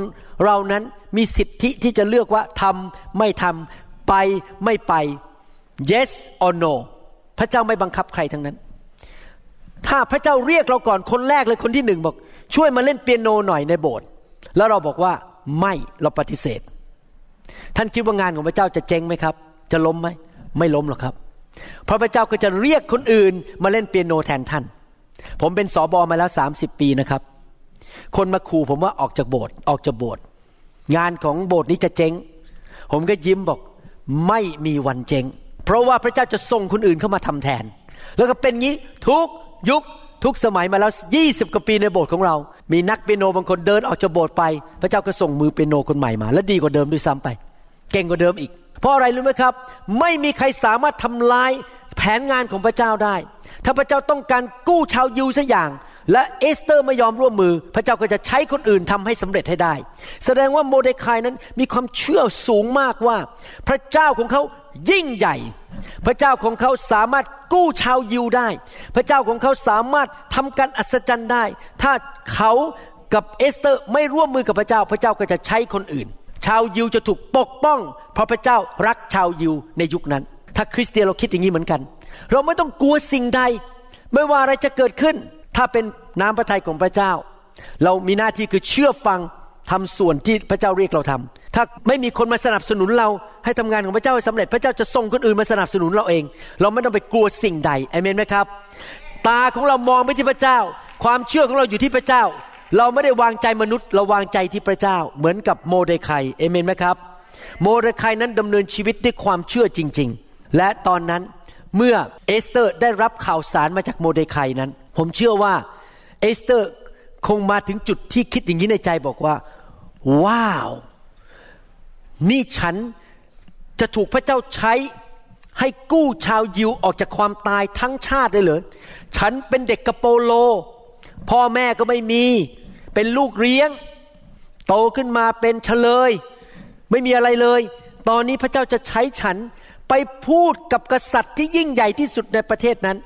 เรานั้นมีสิทธิที่จะเลือกว่าทำไม่ทำไปไม่ไป yes or no พระเจ้าไม่บังคับใครทั้งนั้น ถ้าพระเจ้าเรียกเราก่อนคนแรกเลยคนที่หนึ่งบอก ช่วยมาเล่นเปียโนหน่อยในโบสถ์แล้วเราบอกว่าไม่เราปฏิเสธ ท่านคิดว่างานของพระเจ้าจะเจ๊งไหมครับ จะล้มไหมไม่ล้มหรอกครับ พราะพระเจ้าก็จะเรียกคนอื่นมาเล่นเปียโนแทนท่าน ผมเป็นสอบอมาแล้วสามสิบปีนะครับ คนมาขู่ผมว่าออกจากโบสถ์ออกจากโบสถ์งานของโบสถ์นี้จะเจ๊ง ผมก็ยิ้มบอกไม่มีวันเจ๊ง เพราะว่าพระเจ้าจะส่งคนอื่นเข้ามาทำแทน แล้วก็เป็นงี้ทุกยุคทุกสมัยมาแล้วยี่สิบกว่าปีในโบสถ์ของเรา มีนักเปียโนบางคนเดินออกจากโบสถ์ไป พระเจ้าก็ส่งมือเปียโนคนใหม่มา และดีกว่าเดิมด้วยซ้ำไป เก่งกว่าเดิมอีก เพราะอะไรรู้ไหมครับ ไม่มีใครสามารถทำลายแผนงานของพระเจ้าได้ ถ้าพระเจ้าต้องการกู้ชาวยิวสักอย่าง และเอสเตอร์ไม่ยอมร่วมมือ พระเจ้าก็จะใช้คนอื่นทำให้สำเร็จให้ได้ แสดงว่าโมเดคายนั้นมีความเชื่อสูงมากว่า พระเจ้าของเขายิ่งใหญ่ พระเจ้าของเขาสามารถกู้ชาวยิวได้ พระเจ้าของเขาสามารถทำการอัศจรรย์ได้ ถ้าเขากับเอสเตอร์ไม่ร่วมมือกับพระเจ้า พระเจ้าก็จะใช้คนอื่น ชาวยิวจะถูกปกป้อง เพราะพระเจ้ารักชาวยิวในยุคนั้น ถ้าคริสเตียนเราคิดอย่างนี้เหมือนกัน เราไม่ต้องกลัวสิ่งใด ไม่ว่าอะไรจะเกิดขึ้น ถ้าเป็นน้ำพระทัยของพระเจ้า เรามีหน้าที่คือเชื่อฟังทำส่วนที่พระเจ้าเรียกเราทำถ้าไม่มีคนมาสนับสนุนเราให้ทำงานของพระเจ้าให้สำเร็จ พระเจ้าจะส่งคนอื่นมาสนับสนุนเราเอง เราไม่ต้องไปกลัวสิ่งใดเอเมนไหมครับ ตาของเรามองไปที่พระเจ้า ความเชื่อของเราอยู่ที่พระเจ้า เราไม่ได้วางใจมนุษย์ เราวางใจที่พระเจ้า เหมือนกับโมเดคาย อาเมนไหมครับ โมเดคายนั้นดำเนินชีวิตด้วยความเชื่อจริง ๆ และตอนนั้นเมื่อเอสเตอร์ได้รับข่าวสารมาจากโมเดคายนั้น ผมเชื่อว่าเอสเตอร์คงมาถึงจุดที่คิดอย่างนี้ในใจบอกว่า ว้าว นี่ฉันจะถูกพระเจ้าใช้ให้กู้ชาวยิวออกจากความตายทั้งชาติได้เลย ฉันเป็นเด็กกระโปโล พ่อแม่ก็ไม่มี เป็นลูกเลี้ยง โตขึ้นมาเป็นเฉลย ไม่มีอะไรเลย ตอนนี้พระเจ้าจะใช้ฉันไปพูดกับกษัตริย์ที่ยิ่งใหญ่ที่สุดในประเทศนั้น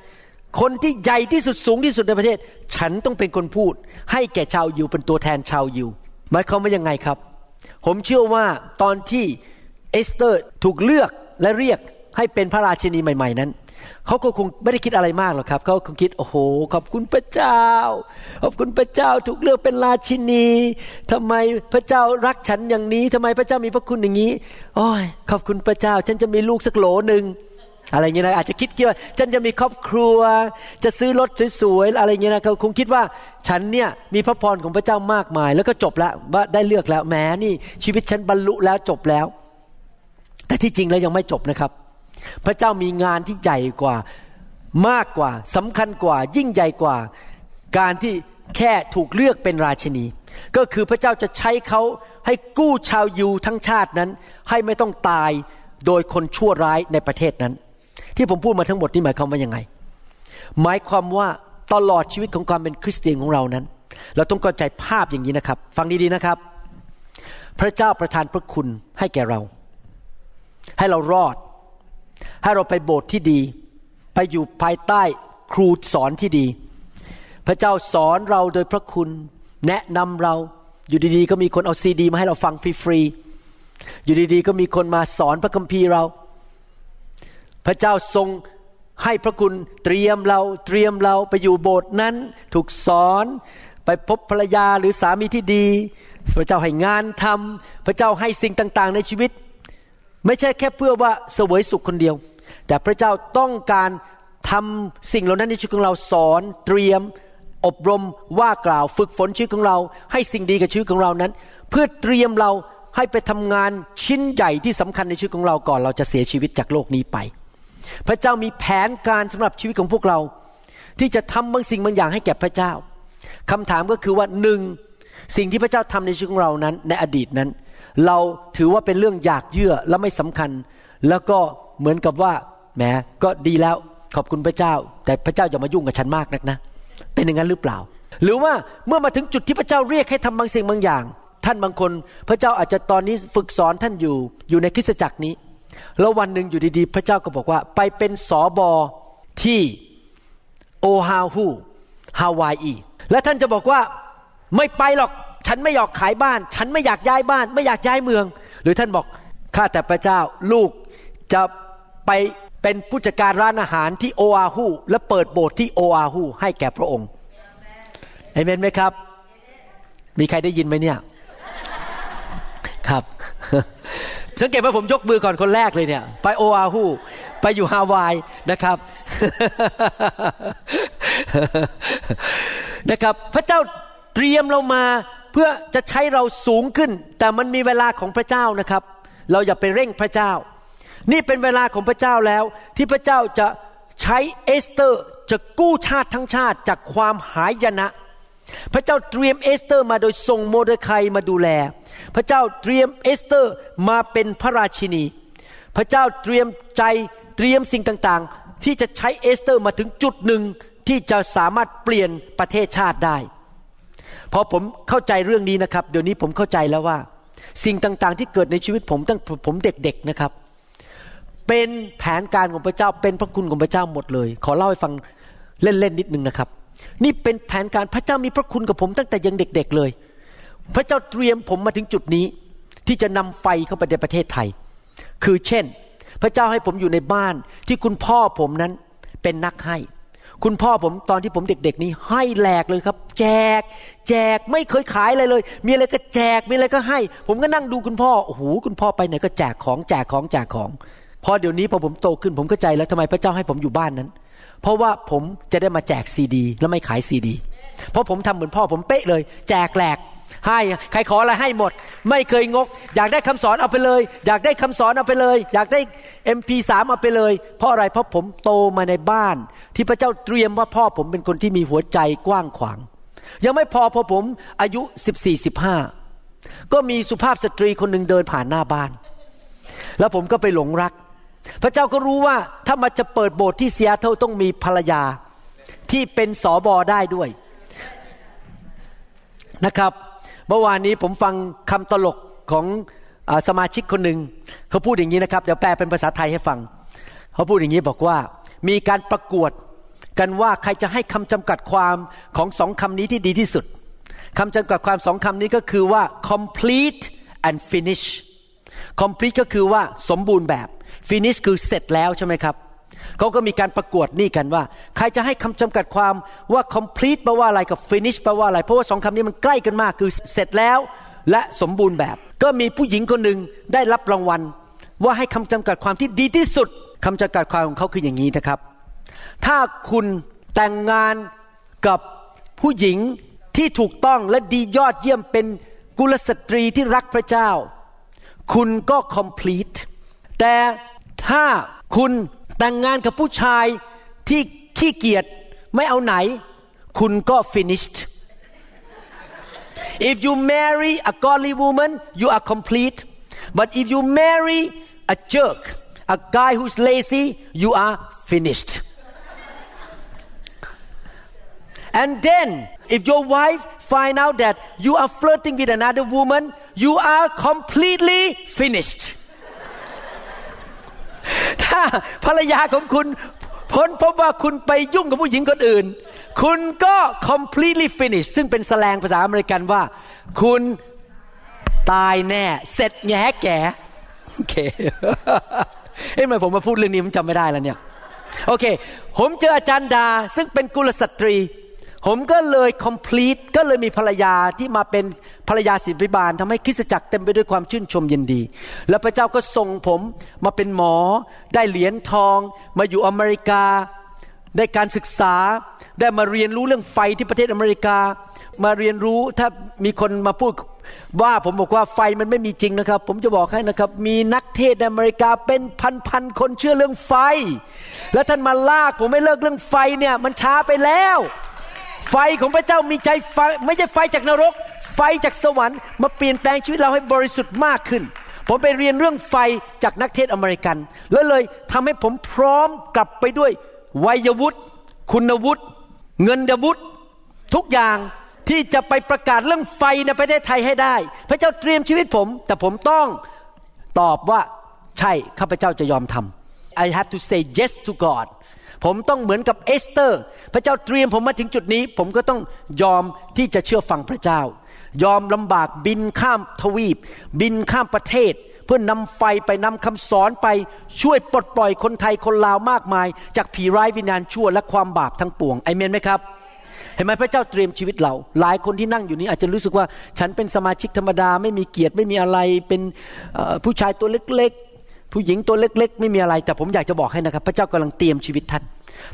คนที่ใหญ่ที่สุดสูงที่สุดในประเทศ ฉันต้องเป็นคนพูด ให้แก่ชาวยิวเป็นตัวแทนชาวยิวหมายความว่ายังไงครับ ผมเชื่อว่าตอนที่เอสเตอร์ถูกเลือกและเรียกให้เป็นพระราชินีใหม่ ๆ นั้น เขาก็คงไม่ได้คิดอะไรมากหรอกครับเขาคงคิดโอ้โห ขอบคุณพระเจ้า ขอบคุณพระเจ้าถูกเลือกเป็นราชินีทำไมพระเจ้ารักฉันอย่างนี้ทำไมพระเจ้ามีพระคุณอย่างนี้โอ้ยขอบคุณพระเจ้า ฉันจะมีลูกสักโหลหนึ่งอะไรเงี้ยนะอาจจะคิดคิดว่าฉันจะมีครอบครัว จะซื้อรถสวยๆอะไรเงี้ยนะเขาคงคิดว่าฉันเนี่ยมีพระพรของพระเจ้ามากมาย แล้วก็จบแล้วว่าได้เลือกแล้วแหมนี่ชีวิตฉันบรรลุแล้วจบแล้ว แต่ที่จริงแล้วยังไม่จบนะครับ พระเจ้ามีงานที่ใหญ่กว่ามากกว่าสำคัญกว่า ยิ่งใหญ่กว่า การที่แค่ถูกเลือกเป็นราชนี ก็คือพระเจ้าจะใช้เขาให้กู้ชาวยูทั้งชาตินั้น ให้ไม่ต้องตายโดยคนชั่วร้ายในประเทศนั้น ที่ผมพูดมาทั้งหมดนี่หมายความว่ายังไง หมายความว่าตลอดชีวิตของความเป็นคริสเตียนของเรานั้น เราต้องเข้าใจภาพอย่างนี้นะครับ ฟังดีๆนะครับ พระเจ้าประทานพระคุณให้แก่เรา ให้เรารอด ให้เราไปโบสถ์ที่ดี ไปอยู่ภายใต้ครูสอนที่ดี พระเจ้าสอนเราโดยพระคุณ แนะนำเราอยู่ดีๆ ก็มีคนเอาซีดี มาให้เราฟังฟรีๆอยู่ดีๆ ก็มีคนมาสอนพระคัมภีร์เรา พระเจ้าทรงให้พระคุณเตรียมเราเตรียมเราไปอยู่โบสถ์นั้น ถูกสอนไปพบภรรยาหรือสามีที่ดี พระเจ้าให้งานทำพระเจ้าให้สิ่งต่าง ๆ ในชีวิต ไม่ใช่แค่เพื่อว่าเสวยสุขคนเดียว แต่พระเจ้าต้องการทำสิ่งเหล่านั้นในชีวิตของเราสอนเตรียม อบรมว่ากล่าวฝึกฝนชีวิตของเรา ให้สิ่งดีกับชีวิตของเรานั้น เพื่อเตรียมเราให้ไปทำงานชิ้นใหญ่ที่สำคัญในชีวิตของเราก่อนเราจะเสียชีวิตจากโลกนี้ไป พระเจ้ามีแผนการสำหรับชีวิตของพวกเรา ที่จะทำบางสิ่งบางอย่างให้แก่พระเจ้าคำถามก็คือว่าหนึ่งสิ่งที่พระเจ้าทำในชีวิตของเรานั้น ในอดีตนั้น เราถือว่าเป็นเรื่องอยากเยื่อและไม่สำคัญ แล้วก็เหมือนกับว่าแหมก็ดีแล้วขอบคุณพระเจ้า แต่พระเจ้าอย่ามายุ่งกับฉันมากนักนะ เป็นอย่างนั้นหรือเปล่า หรือว่าเมื่อมาถึงจุดที่พระเจ้าเรียกให้ทำบางสิ่งบางอย่าง ท่านบางคน พระเจ้าอาจจะตอนนี้ฝึกสอนท่านอยู่อยู่ในคริสตจักรนี้ แล้ววันหนึ่งอยู่ดีๆ พระเจ้าก็บอกว่า ไปเป็นสอบอที่โอฮาฮูฮาวายอีและท่านจะบอกว่าไม่ไปหรอก ฉันไม่อยากขายบ้าน ฉันไม่อยากย้ายบ้าน ไม่อยากย้ายเมือง หรือท่านบอกข้าแต่พระเจ้าลูกจะไปเป็นผู้จัดการร้านอาหารที่โออาหูและเปิดโบสถ์ที่โออาหูให้แก่พระองค์เอเมนไหมครับ มีใครได้ยินไหมเนี่ยครับสังเกตว่าผมยกมือก่อนคนแรกเลยเนี่ย ไปโออาหูไปอยู่ฮาวายนะครับนะครับ พระเจ้าเตรียมเรามา เพื่อจะใช้เราสูงขึ้น แต่มันมีเวลาของพระเจ้านะครับ เราอย่าไปเร่งพระเจ้า นี่เป็นเวลาของพระเจ้าแล้ว ที่พระเจ้าจะใช้เอสเตอร์จะกู้ชาติทั้งชาติจากความหายนะ พระเจ้าเตรียมเอสเตอร์มาโดยส่งโมเดคายมาดูแล พระเจ้าเตรียมเอสเตอร์มาเป็นพระราชินี พระเจ้าเตรียมใจเตรียมสิ่งต่างๆ ที่จะใช้เอสเตอร์มาถึงจุดหนึ่งที่จะสามารถเปลี่ยนประเทศชาติได้ พอผมเข้าใจเรื่องนี้นะครับ เดี๋ยวนี้ผมเข้าใจแล้วว่า สิ่งต่างๆ ที่เกิดในชีวิตผมตั้งแต่ผมเด็กๆนะครับ เป็นแผนการของพระเจ้าเป็นพระคุณของพระเจ้าหมดเลย ขอเล่าให้ฟังเล่นๆนิดนึงนะครับ นี่เป็นแผนการพระเจ้ามีพระคุณกับผมตั้งแต่ยังเด็ก ๆเลย พระเจ้าเตรียมผมมาถึงจุดนี้ ที่จะนำไฟเข้าไปในประเทศไทย คือเช่น พระเจ้าให้ผมอยู่ในบ้านที่คุณพ่อผมนั้นเป็นนักให้คุณพ่อผมตอนที่ผมเด็ก ๆ นี้ให้แหลกเลยครับ แจก แจกไม่เคยขายอะไรเลย มีอะไรก็แจกมีอะไรก็ให้ ผมก็นั่งดูคุณพ่อโอ้โหคุณพ่อไปไหนก็แจกของแจกของแจกของ พอเดี๋ยวนี้พอผมโตขึ้นผมเข้าใจแล้วทำไมพระเจ้าให้ผมอยู่บ้านนั้น เพราะว่าผมจะได้มาแจกซีดี แล้วไม่ขายซีดี เพราะผมทำเหมือนพ่อผมเป๊ะเลย แจกแหลกให้ใครขออะไรให้หมด ไม่เคยงก อยากได้คำสอนเอาไปเลย อยากได้คำสอนเอาไปเลย อยากได้ MP3 เอาไปเลย เพราะอะไรเพราะผมโตมาในบ้าน ที่พระเจ้าเตรียมว่าพ่อผมเป็นคนที่มีหัวใจกว้างขวาง ยังไม่พอพอผมอายุ14 15ก็มีสุภาพสตรีคนหนึ่งเดินผ่านหน้าบ้าน แล้วผมก็ไปหลงรัก พระเจ้าก็รู้ว่าถ้ามาจะเปิดโบสถ์ที่เซียเท่าต้องมีภรรยาที่เป็นสอบอได้ด้วยนะครับ เมื่อวานนี้ผมฟังคำตลกของอสมาชิกคนหนึ่งเขาพูดอย่างนี้นะครับ เดี๋ยวแปลเป็นภาษาไทยให้ฟัง เขาพูดอย่างนี้บอกว่ามีการประกวด กันว่าใครจะให้คำจำกัดความของสองคำนี้ที่ดีที่สุดคำจำกัดความสองคำนี้ก็คือว่า complete and finish complete ก็คือว่าสมบูรณ์แบบ finish คือเสร็จแล้วใช่ไหมครับเขาก็มีการประกวดนี่กันว่า ใครจะให้คำจำกัดความว่า complete แปลว่าอะไรกับ finish แปลว่าอะไร เพราะว่าสองคำนี้มันใกล้กันมากคือเสร็จแล้วและสมบูรณ์แบบ ก็มีผู้หญิงคนหนึ่งได้รับรางวัล ว่าให้คำจำกัดความที่ดีที่สุดคำจำกัดความของเขาคืออย่างนี้นะครับ ถ้าคุณแต่งงานกับผู้หญิงที่ถูกต้องและดียอดเยี่ยมเป็นกุลสตรีที่รักพระเจ้า คุณก็ complete แต่ถ้าคุณแต่งงานกับผู้ชายที่ขี้เกียจไม่เอาไหน คุณก็ finished if you marry a godly woman you are complete but if you marry a jerk a guy who's lazy you are finished and then if your wife find out that you are flirting with another woman you are completely finished ถ้าภรรยาของคุณพ้นพบว่าคุณไปยุ่งกับผู้หญิงคนอื่น คุณก็ completely finished ซึ่งเป็นแสลงภาษาอเมริกันว่า คุณตายแน่ เสร็จแง่แก่โอเคเอ้ยทำไมผมมาพูดเรื่องนี้ผมจำไม่ได้แล้วเนี่ย โอเค ผมเจออาจารย์ดา ซึ่งเป็นกุลสตรี ผมก็เลย complete ก็เลยมีภรรยาที่มาเป็นภรรยาศิบิบาลทำให้คริสตจักรเต็มไปด้วยความชื่นชมยินดี แล้วพระเจ้าก็ส่งผมมาเป็นหมอ ได้เหรียญทอง มาอยู่อเมริกา ได้การศึกษา ได้มาเรียนรู้เรื่องไฟที่ประเทศอเมริกา มาเรียนรู้ถ้ามีคนมาพูดว่าผมบอกว่าไฟมันไม่มีจริงนะครับ ผมจะบอกให้นะครับ มีนักเทศในอเมริกาเป็นพันๆคนเชื่อเรื่องไฟ แล้วท่านมาลากผมไม่เลิกเรื่องไฟเนี่ยมันช้าไปแล้ว ไฟของพระเจ้ามีใจไฟไม่ใช่ไฟจากนรก ไฟจากสวรรค์มาเปลี่ยนแปลงชีวิตเราให้บริสุทธิ์มากขึ้น ผมไปเรียนเรื่องไฟจากนักเทศอเมริกัน แล้วเลยทำให้ผมพร้อมกลับไปด้วยวัยวุฒิคุณวุฒิเงินวุฒิทุกอย่างที่จะไปประกาศเรื่องไฟในประเทศไทยให้ได้ พระเจ้าเตรียมชีวิตผม แต่ผมต้องตอบว่าใช่ข้าพเจ้าจะยอมทำ I have to say yes to God ผมต้องเหมือนกับเอสเตอร์ พระเจ้าเตรียมผมมาถึงจุดนี้ ผมก็ต้องยอมที่จะเชื่อฟังพระเจ้า ยอมลำบากบินข้ามทวีป บินข้ามประเทศ เพื่อนำไฟไปนำคำสอนไปช่วยปลดปล่อยคนไทยคนลาวมากมาย จากผีร้ายวิญญาณชั่วและความบาปทั้งปวงไอเมนไหมครับเห็นไหมพระเจ้าเตรียมชีวิตเรา หลายคนที่นั่งอยู่นี้อาจจะรู้สึกว่า ฉันเป็นสมาชิกธรรมดาไม่มีเกียรติไม่มีอะไรเป็นผู้ชายตัวเล็ก ผู้หญิงตัวเล็ก ๆ ไม่มีอะไร แต่ผมอยากจะบอกให้นะครับ พระเจ้ากำลังเตรียมชีวิตท่าน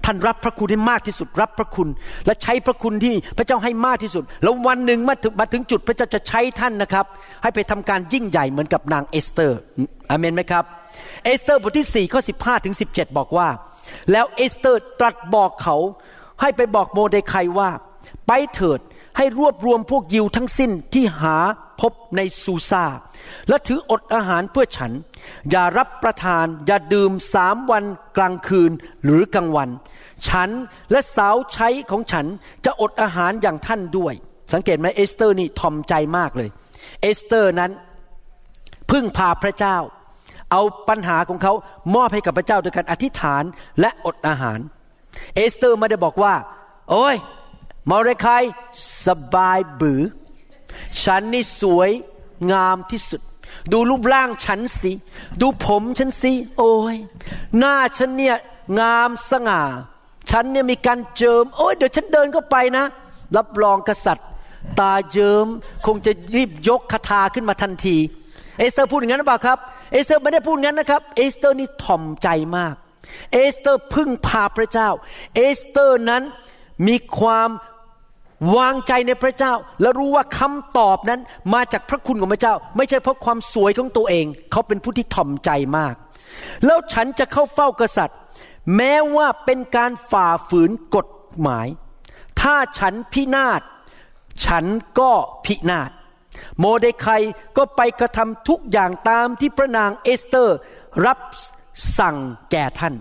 ท่านรับพระคุณให้มากที่สุด รับพระคุณ และใช้พระคุณที่พระเจ้าให้มากที่สุด แล้ววันหนึ่งมาถึงมาถึงจุดพระเจ้าจะใช้ท่านนะครับ ให้ไปทำการยิ่งใหญ่เหมือนกับนางเอสเตอร์อาเมนไหมครับ เอสเตอร์บทที่4ข้อ15ถึง17บอกว่า แล้วเอสเตอร์ตรัสบอกเขา ให้ไปบอกโมเดคายว่า ไปเถิด ให้รวบรวมพวกยิวทั้งสิ้นที่หาพบในซูซาและถืออดอาหารเพื่อฉัน อย่ารับประทาน อย่าดื่มสามวันกลางคืนหรือกลางวัน ฉันและสาวใช้ของฉันจะอดอาหารอย่างท่านด้วย สังเกตไหมเอสเตอร์นี่ถ่อมใจมากเลย เอสเตอร์นั้นพึ่งพาพระเจ้า เอาปัญหาของเขามอบให้กับพระเจ้าโดยการอธิษฐานและอดอาหาร เอสเตอร์ไม่ได้บอกว่า โอ้ย โมเดคายสบายบรื๋อ ฉันนี่สวยงามที่สุด ดูรูปร่างฉันสิ ดูผมฉันสิ โอ้ย หน้าฉันเนี่ยงามสง่า ฉันเนี่ยมีการเจิม โอ้ยเดี๋ยวฉันเดินเข้าไปนะ รับรองกษัตริย์ ตาเยิ้มคงจะรีบยกคทาขึ้นมาทันที เอสเตอร์พูดอย่างนั้นหรือเปล่าครับ เอสเตอร์ไม่ได้พูดงั้นนะครับ เอสเตอร์นี่ถ่อมใจมาก เอสเตอร์พึ่งพาพระเจ้า เอสเตอร์นั้นมีความ วางใจในพระเจ้า และรู้ว่าคำตอบนั้นมาจากพระคุณของพระเจ้า ไม่ใช่เพราะความสวยของตัวเอง เขาเป็นผู้ที่ถ่อมใจมาก แล้วฉันจะเข้าเฝ้ากษัตริย์ แม้ว่าเป็นการฝ่าฝืนกฎหมาย ถ้าฉันพินาศฉันก็พินาศโมเดคายก็ไปกระทำทุกอย่างตามที่พระนางเอสเตอร์ รับสั่งแก่ท่าน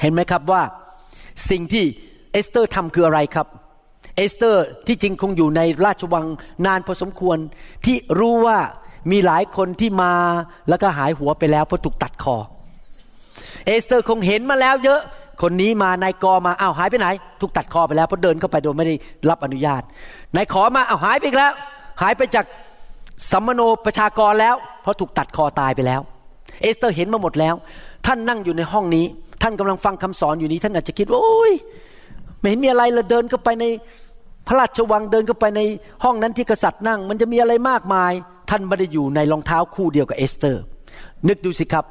เห็นไหมครับว่า สิ่งที่เอสเตอร์ทำคืออะไรครับ เอสเตอร์ที่จริงคงอยู่ในราชวังนานพอสมควรที่รู้ว่ามีหลายคนที่มาแล้วก็หายหัวไปแล้วเพราะถูกตัดคอ เอสเตอร์คงเห็นมาแล้วเยอะคนนี้มานาย ก. มาอ้าวหายไปไหน ถูกตัดคอไปแล้วเพราะเดินเข้าไปโดยไม่ได้รับอนุญาตนาย ข. มาอ้าวหายไปอีกแล้ว หายไปจากสำมะโนประชากรแล้ว เพราะถูกตัดคอตายไปแล้ว เอสเตอร์เห็นมาหมดแล้ว ท่านนั่งอยู่ในห้องนี้ ท่านกำลังฟังคำสอนอยู่นี้ ท่านอาจจะคิดว่าโอ้ยไม่เห็นมีอะไรเลยเดินเข้าไปใน พระราชวังเดินเข้าไปในห้องนั้นที่กษัตริย์นั่ง มันจะมีอะไรมากมาย ท่านไม่ได้อยู่ในรองเท้าคู่เดียวกับเอสเตอร์ นึกดูสิครับ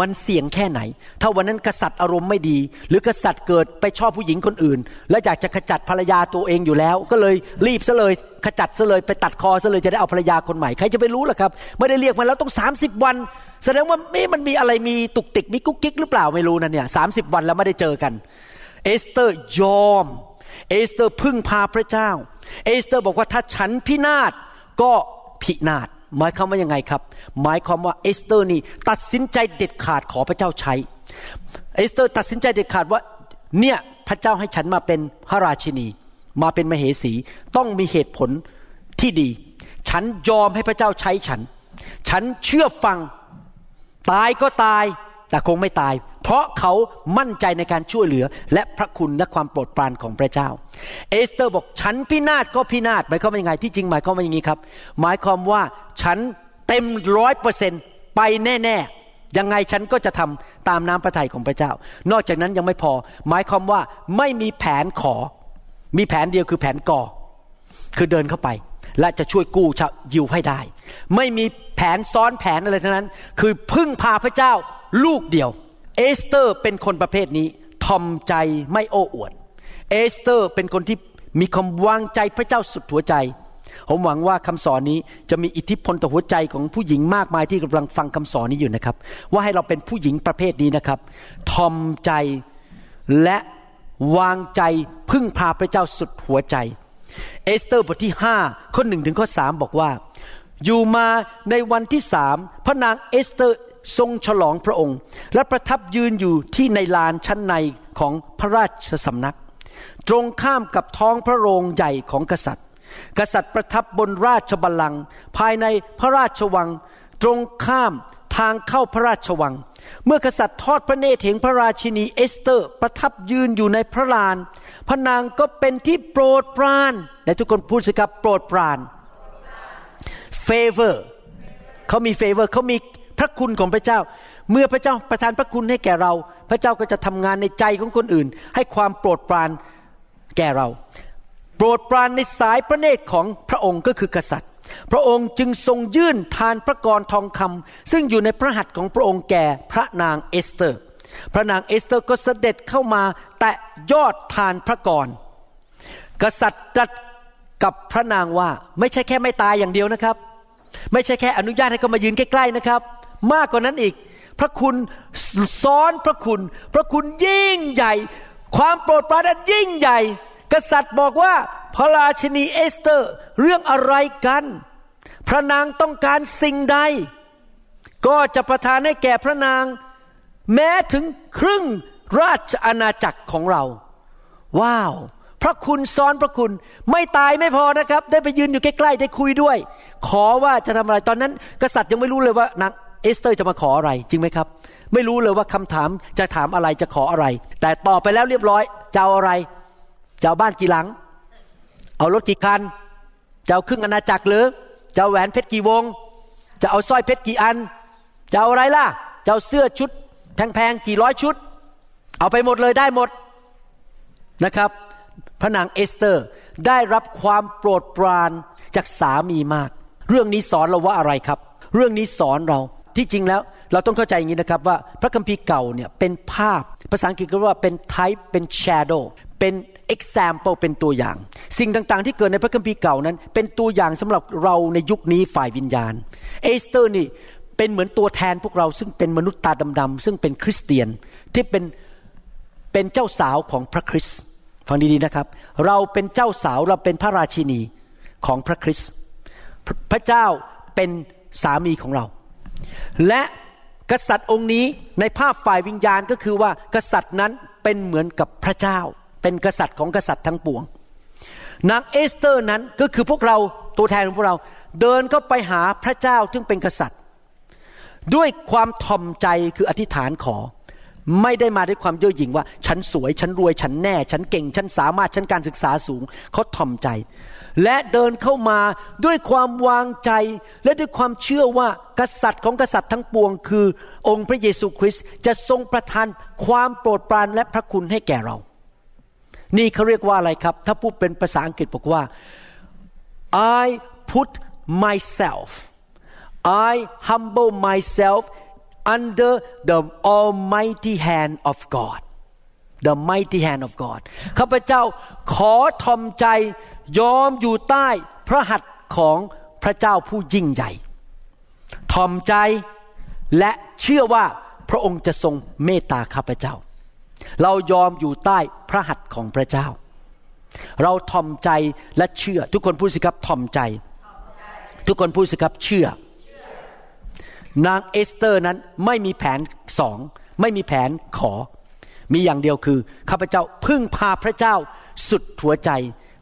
มันเสี่ยงแค่ไหน ถ้าวันนั้นกษัตริย์อารมณ์ไม่ดี หรือกษัตริย์เกิดไปชอบผู้หญิงคนอื่น และอยากจะขจัดภรรยาตัวเองอยู่แล้ว ก็เลยรีบซะเลยขจัดซะเลยไปตัดคอซะเลยจะได้เอาภรรยาคนใหม่ใครจะไปรู้ล่ะครับไม่ได้เรียกมาแล้วต้อง 30 วัน แสดงว่ามันมีอะไรมีตุกติกมีกุ๊กกิ๊กหรือเปล่าไม่รู้นะเนี่ยสามสิบวันแล้วไม่ได้เจอกัน เอสเตอร์ยอม เอสเตอร์พึ่งพาพระเจ้า เอสเตอร์บอกว่าถ้าฉันพินาศก็พินาศหมายความว่ายังไงครับ หมายความว่าเอสเตอร์นี่ตัดสินใจเด็ดขาดขอพระเจ้าใช้ เอสเตอร์ตัดสินใจเด็ดขาดว่าเนี่ยพระเจ้าให้ฉันมาเป็นพระราชินี มาเป็นมเหสีต้องมีเหตุผลที่ดี ฉันยอมให้พระเจ้าใช้ฉัน ฉันเชื่อฟัง ตายก็ตาย แต่คงไม่ตาย เพราะเขามั่นใจในการช่วยเหลือ และพระคุณและความโปรดปรานของพระเจ้า เอสเตอร์บอกฉันพินาศก็พินาศหมายความว่ายังไงที่จริงหมายความว่าอย่างนี้ครับ หมายความว่าฉันเต็มร้อยเปอร์เซ็นต์ไปแน่ๆยังไงฉันก็จะทำตามน้ำพระทัยของพระเจ้า นอกจากนั้นยังไม่พอ หมายความว่าไม่มีแผน ข. มีแผนเดียวคือแผนก่อ คือเดินเข้าไปและจะช่วยกู้ชาวยิวให้ได้ ไม่มีแผนซ้อนแผนอะไรทั้งนั้น คือพึ่งพาพระเจ้า ลูกเดียว เอสเตอร์เป็นคนประเภทนี้ถ่อมใจไม่โอ้อวด เอสเตอร์เป็นคนที่มีความวางใจพระเจ้าสุดหัวใจ ผมหวังว่าคำสอนนี้จะมีอิทธิพลต่อหัวใจของผู้หญิงมากมายที่กำลังฟังคำสอนนี้อยู่นะครับ ว่าให้เราเป็นผู้หญิงประเภทนี้นะครับ ถ่อมใจและวางใจพึ่งพาพระเจ้าสุดหัวใจ เอสเตอร์บทที่5ข้อหนึ่งถึงข้อสามบอกว่า อยู่มาในวันที่สามพระนางเอสเตอร์ ทรงฉลองพระองค์ และประทับยืนอยู่ที่ในลานชั้นในของพระราชสำนัก ตรงข้ามกับท้องพระโรงใหญ่ของกษัตริย์ กษัตริย์ประทับบนราชบัลลังก์ภายในพระราชวัง ตรงข้ามทางเข้าพระราชวัง เมื่อกษัตริย์ทอดพระเนตรเห็นพระราชินีเอสเตอร์ ประทับยืนอยู่ในพระลาน พระนางก็เป็นที่โปรดปรานในทุกคนพูดสิครับโปรดปราน favor เขามี favor เขามี พระคุณของพระเจ้า เมื่อพระเจ้าประทานพระคุณให้แก่เรา พระเจ้าก็จะทำงานในใจของคนอื่น ให้ความโปรดปรานแก่เรา โปรดปรานในสายพระเนตรของพระองค์ก็คือกษัตริย์ พระองค์จึงทรงยื่นธารพระกรทองคำซึ่งอยู่ในพระหัตถ์ของพระองค์แก่พระนางเอสเตอร์ พระนางเอสเตอร์ก็เสด็จเข้ามาแตะยอดธารพระกร กษัตริย์ตรัสกับพระนางว่าไม่ใช่แค่ไม่ตายอย่างเดียวนะครับ ไม่ใช่แค่อนุญาตให้เขามายืนใกล้ๆนะครับ มากกว่านั้นอีก พระคุณซ้อนพระคุณ พระคุณยิ่งใหญ่ ความโปรดปรานอันยิ่งใหญ่ กษัตริย์บอกว่าพระราชินีเอสเตอร์เรื่องอะไรกัน พระนางต้องการสิ่งใด ก็จะประทานให้แก่พระนาง แม้ถึงครึ่งราชอาณาจักรของเรา ว้าว พระคุณซ้อนพระคุณไม่ตายไม่พอนะครับ ได้ไปยืนอยู่ใกล้ๆได้คุยด้วย ขอว่าจะทำอะไรตอนนั้น กษัตริย์ยังไม่รู้เลยว่านาง เอสเตอร์จะมาขออะไรจริงไหมครับ ไม่รู้เลยว่าคำถามจะถามอะไรจะขออะไร แต่ตอบไปแล้วเรียบร้อยจะเอาอะไรจะเอาบ้านกี่หลัง เอารถกี่คันจะเอาครึ่งอาณาจักรหรือจะเอาแหวนเพชรกี่วง จะเอาสร้อยเพชรกี่อัน จะเอาอะไรล่ะ จะเอาเสื้อชุดแพงๆกี่ร้อยชุด เอาไปหมดเลยได้หมดนะครับ พระนางเอสเตอร์ได้รับความโปรดปรานจากสามีมาก เรื่องนี้สอนเราว่าอะไรครับ เรื่องนี้สอนเรา ที่จริงแล้วเราต้องเข้าใจอย่างนี้นะครับว่าพระคัมภีร์เก่าเนี่ยเป็นภาพภาษาอังกฤษก็ว่าเป็น type เป็น shadow เป็น example เป็นตัวอย่าง สิ่งต่างๆ ที่เกิดในพระคัมภีร์เก่านั้น เป็นตัวอย่างสำหรับเราในยุคนี้ฝ่ายวิญญาณ เอสเตอร์นี่เป็นเหมือนตัวแทนพวกเราซึ่งเป็นมนุษย์ตาดำๆซึ่งเป็นคริสเตียนที่เป็นเป็นเจ้าสาวของพระคริสต์ฟังดีๆนะครับ เราเป็นเจ้าสาวเราเป็นพระราชินีของพระคริสต์พระเจ้าเป็นสามีของเรา และกษัตริย์องค์นี้ในภาพฝ่ายวิญญาณก็คือว่ากษัตริย์นั้นเป็นเหมือนกับพระเจ้า เป็นกษัตริย์ของกษัตริย์ทั้งปวง นางเอสเตอร์นั้นก็คือพวกเราตัวแทนของพวกเราเดินเข้าไปหาพระเจ้าซึ่งเป็นกษัตริย์ ด้วยความถ่อมใจคืออธิษฐานขอ ไม่ได้มาด้วยความเย่อหยิ่งว่า ฉันสวย ฉันรวยฉันแน่ ฉันเก่ง ฉันสามารถฉันการศึกษาสูงเขาทอมใจ และเดินเข้ามาด้วยความวางใจ และด้วยความเชื่อว่ากษัตริย์ของกษัตริย์ทั้งปวง คือองค์พระเยซูคริสต์จะทรงประทานความโปรดปรานและพระคุณให้แก่เรา นี่เขาเรียกว่าอะไรครับ ถ้าพูดเป็นภาษาอังกฤษบอกว่า I put myself I humble myself under the almighty hand of God the mighty hand of God ข้าพเจ้าขอทอมใจ ยอมอยู่ใต้พระหัตถ์ของพระเจ้าผู้ยิ่งใหญ่ทอมใจและเชื่อว่าพระองค์จะทรงเมตตาข้าพเจ้า เรายอมอยู่ใต้พระหัตถ์ของพระเจ้า เราทอมใจและเชื่อ ทุกคนพูดสิครับถ่อมใจ ทุกคนพูดสิครับเชื่อ นางเอสเตอร์นั้นไม่มีแผนสองไม่มีแผน ข มีอย่างเดียวคือข้าพเจ้าพึ่งพาพระเจ้าสุดหัวใจ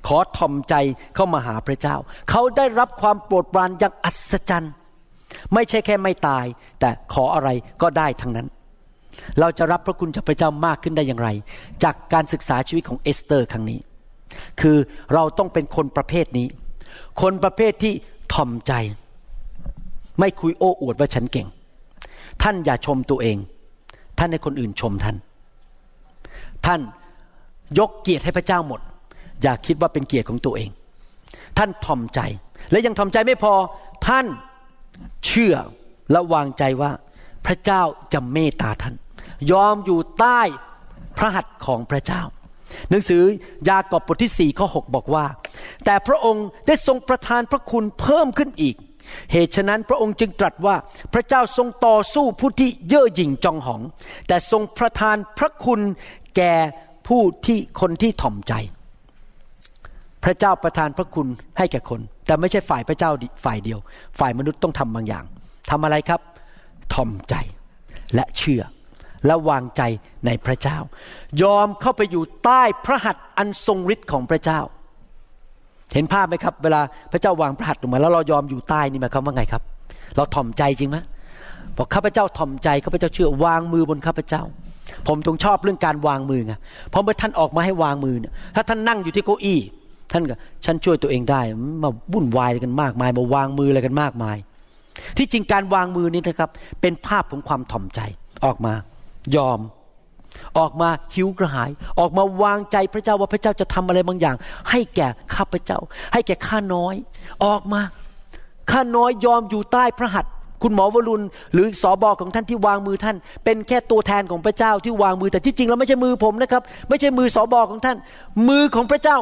ขอถ่อมใจเข้ามาหาพระเจ้า เขาได้รับความโปรดปรานอย่างอัศจรรย์ ไม่ใช่แค่ไม่ตาย แต่ขออะไรก็ได้ทั้งนั้น เราจะรับพระคุณจากพระเจ้ามากขึ้นได้อย่างไร จากการศึกษาชีวิตของเอสเตอร์ครั้งนี้ คือเราต้องเป็นคนประเภทนี้ คนประเภทที่ทอมใจ ไม่คุยโอ้อวดว่าฉันเก่ง ท่านอย่าชมตัวเอง ท่านให้คนอื่นชมท่าน ท่านยกเกียรติให้พระเจ้าหมด อย่าคิดว่าเป็นเกียรติของตัวเอง ท่านทอมใจ และยังทอมใจไม่พอท่านเชื่อและวางใจว่าพระเจ้าจะเมตตาท่าน ยอมอยู่ใต้พระหัตถ์ของพระเจ้า หนังสือยากอบบทที่สี่ข้อ6บอกว่า แต่พระองค์ได้ทรงประทานพระคุณเพิ่มขึ้นอีก เหตุฉะนั้นพระองค์จึงตรัสว่าพระเจ้าทรงต่อสู้ผู้ที่เย่อหยิ่งจองหอง แต่ทรงประทานพระคุณแก่ผู้ที่คนที่ถ่อมใจ พระเจ้าประทานพระคุณให้แก่คน แต่ไม่ใช่ฝ่ายพระเจ้าฝ่ายเดียว ฝ่ายมนุษย์ต้องทำบางอย่างทำอะไรครับถ่อมใจและเชื่อ และวางใจในพระเจ้า ยอมเข้าไปอยู่ใต้พระหัตถ์อันทรงฤทธิ์ของพระเจ้า เห็นภาพไหมครับ เวลาพระเจ้าวางพระหัตถ์ลงมาแล้วเรายอมอยู่ใต้นี่หมายความว่าไงครับ เราถ่อมใจจริงไหมบอกข้าพเจ้าถ่อมใจข้าพเจ้าเชื่อวางมือบนข้าพเจ้าผมตรงชอบเรื่องการวางมือไงเพราะเมื่อท่านออกมาให้วางมือเนี่ยถ้าท่านนั่งอยู่ที่เก้าอี้ ท่านก็ฉันช่วยตัวเองได้มาวุ่นวายกันมากมายมาวางมืออะไรกันมากมาย ที่จริงการวางมือนี่นะครับ เป็นภาพของความถ่อมใจออกมา ยอม ออกมาหิวกระหาย ออกมาวางใจพระเจ้าว่าพระเจ้าจะทำอะไรบางอย่าง ให้แก่ข้าพระเจ้า ให้แก่ข้าน้อย ออกมาข้าน้อยยอมอยู่ใต้พระหัตถ คุณหมอวรุณ หรือสอบอของท่านที่วางมือท่าน เป็นแค่ตัวแทนของพระเจ้าที่วางมือแต่ที่จริงแล้วไม่ใช่มือผมนะครับ ไม่ใช่มือสอบอของท่าน มือของพระเจ้า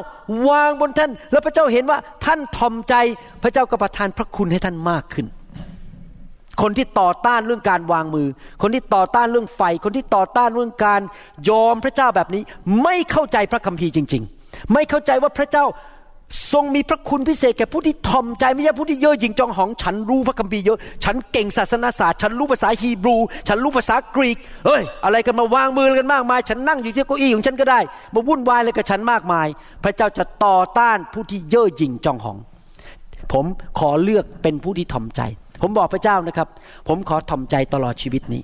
วางบนท่าน แล้วพระเจ้าเห็นว่าท่านทอมใจพระเจ้าก็ประทานพระคุณให้ท่านมากขึ้น คนที่ต่อต้านเรื่องการวางมือ คนที่ต่อต้านเรื่องไฟ คนที่ต่อต้านเรื่องการยอมพระเจ้าแบบนี้ ไม่เข้าใจพระคัมภีร์จริง ๆ ไม่เข้าใจว่าพระเจ้า ทรงมีพระคุณพิเศษแก่ผู้ที่ทอมใจไม่ใช่ผู้ที่เย่อหยิ่งจองหอง ฉันรู้พระคัมภีร์เยอะ ฉันเก่งศาสนาศาสตร์ฉันรู้ภาษาฮีบรู ฉันรู้ภาษากรีกเอ้ย อะไรกันมาวางมือกันมากมาย ฉันนั่งอยู่ที่เก้าอี้ของฉันก็ได้มาวุ่นวายอะไรกับฉันมากมาย พระเจ้าจะต่อต้านผู้ที่เย่อหยิ่งจองหอง ผมขอเลือกเป็นผู้ที่ทอมใจ ผมบอกพระเจ้านะครับ ผมขอทอมใจตลอดชีวิตนี้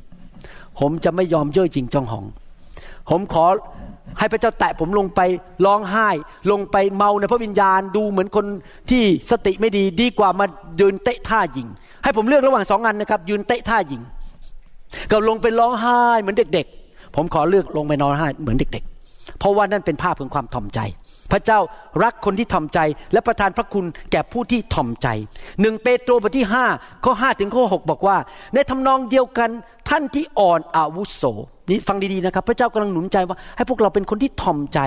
ผมจะไม่ยอมเย่อหยิ่งจองหอง ผมขอ ให้พระเจ้าแตะผมลงไปร้องไห้ ลงไปเมาในพระวิญญาณดูเหมือนคนที่สติไม่ดีดีกว่ามายืนเตะท่ายิง ให้ผมเลือกระหว่างสองอันนะครับ ยืนเตะท่ายิงกับลงไปร้องไห้เหมือนเด็ก ๆ ผมขอเลือกลงไปนอนไห้เหมือนเด็ก ๆ เพราะว่านั่นเป็นภาพของความถ่อมใจ พระเจ้ารักคนที่ถ่อมใจ และประทานพระคุณแก่ผู้ที่ถ่อมใจหนึ่งเปโตรบทที่ห้าข้อห้าถึงข้อหบอกว่า ในทำนองเดียวกันท่านที่อ่อนอาวุโส นี่ฟังดีๆนะครับ พระเจ้ากำลังหนุนใจว่า ให้พวกเราเป็นคนที่ถ่อมใจ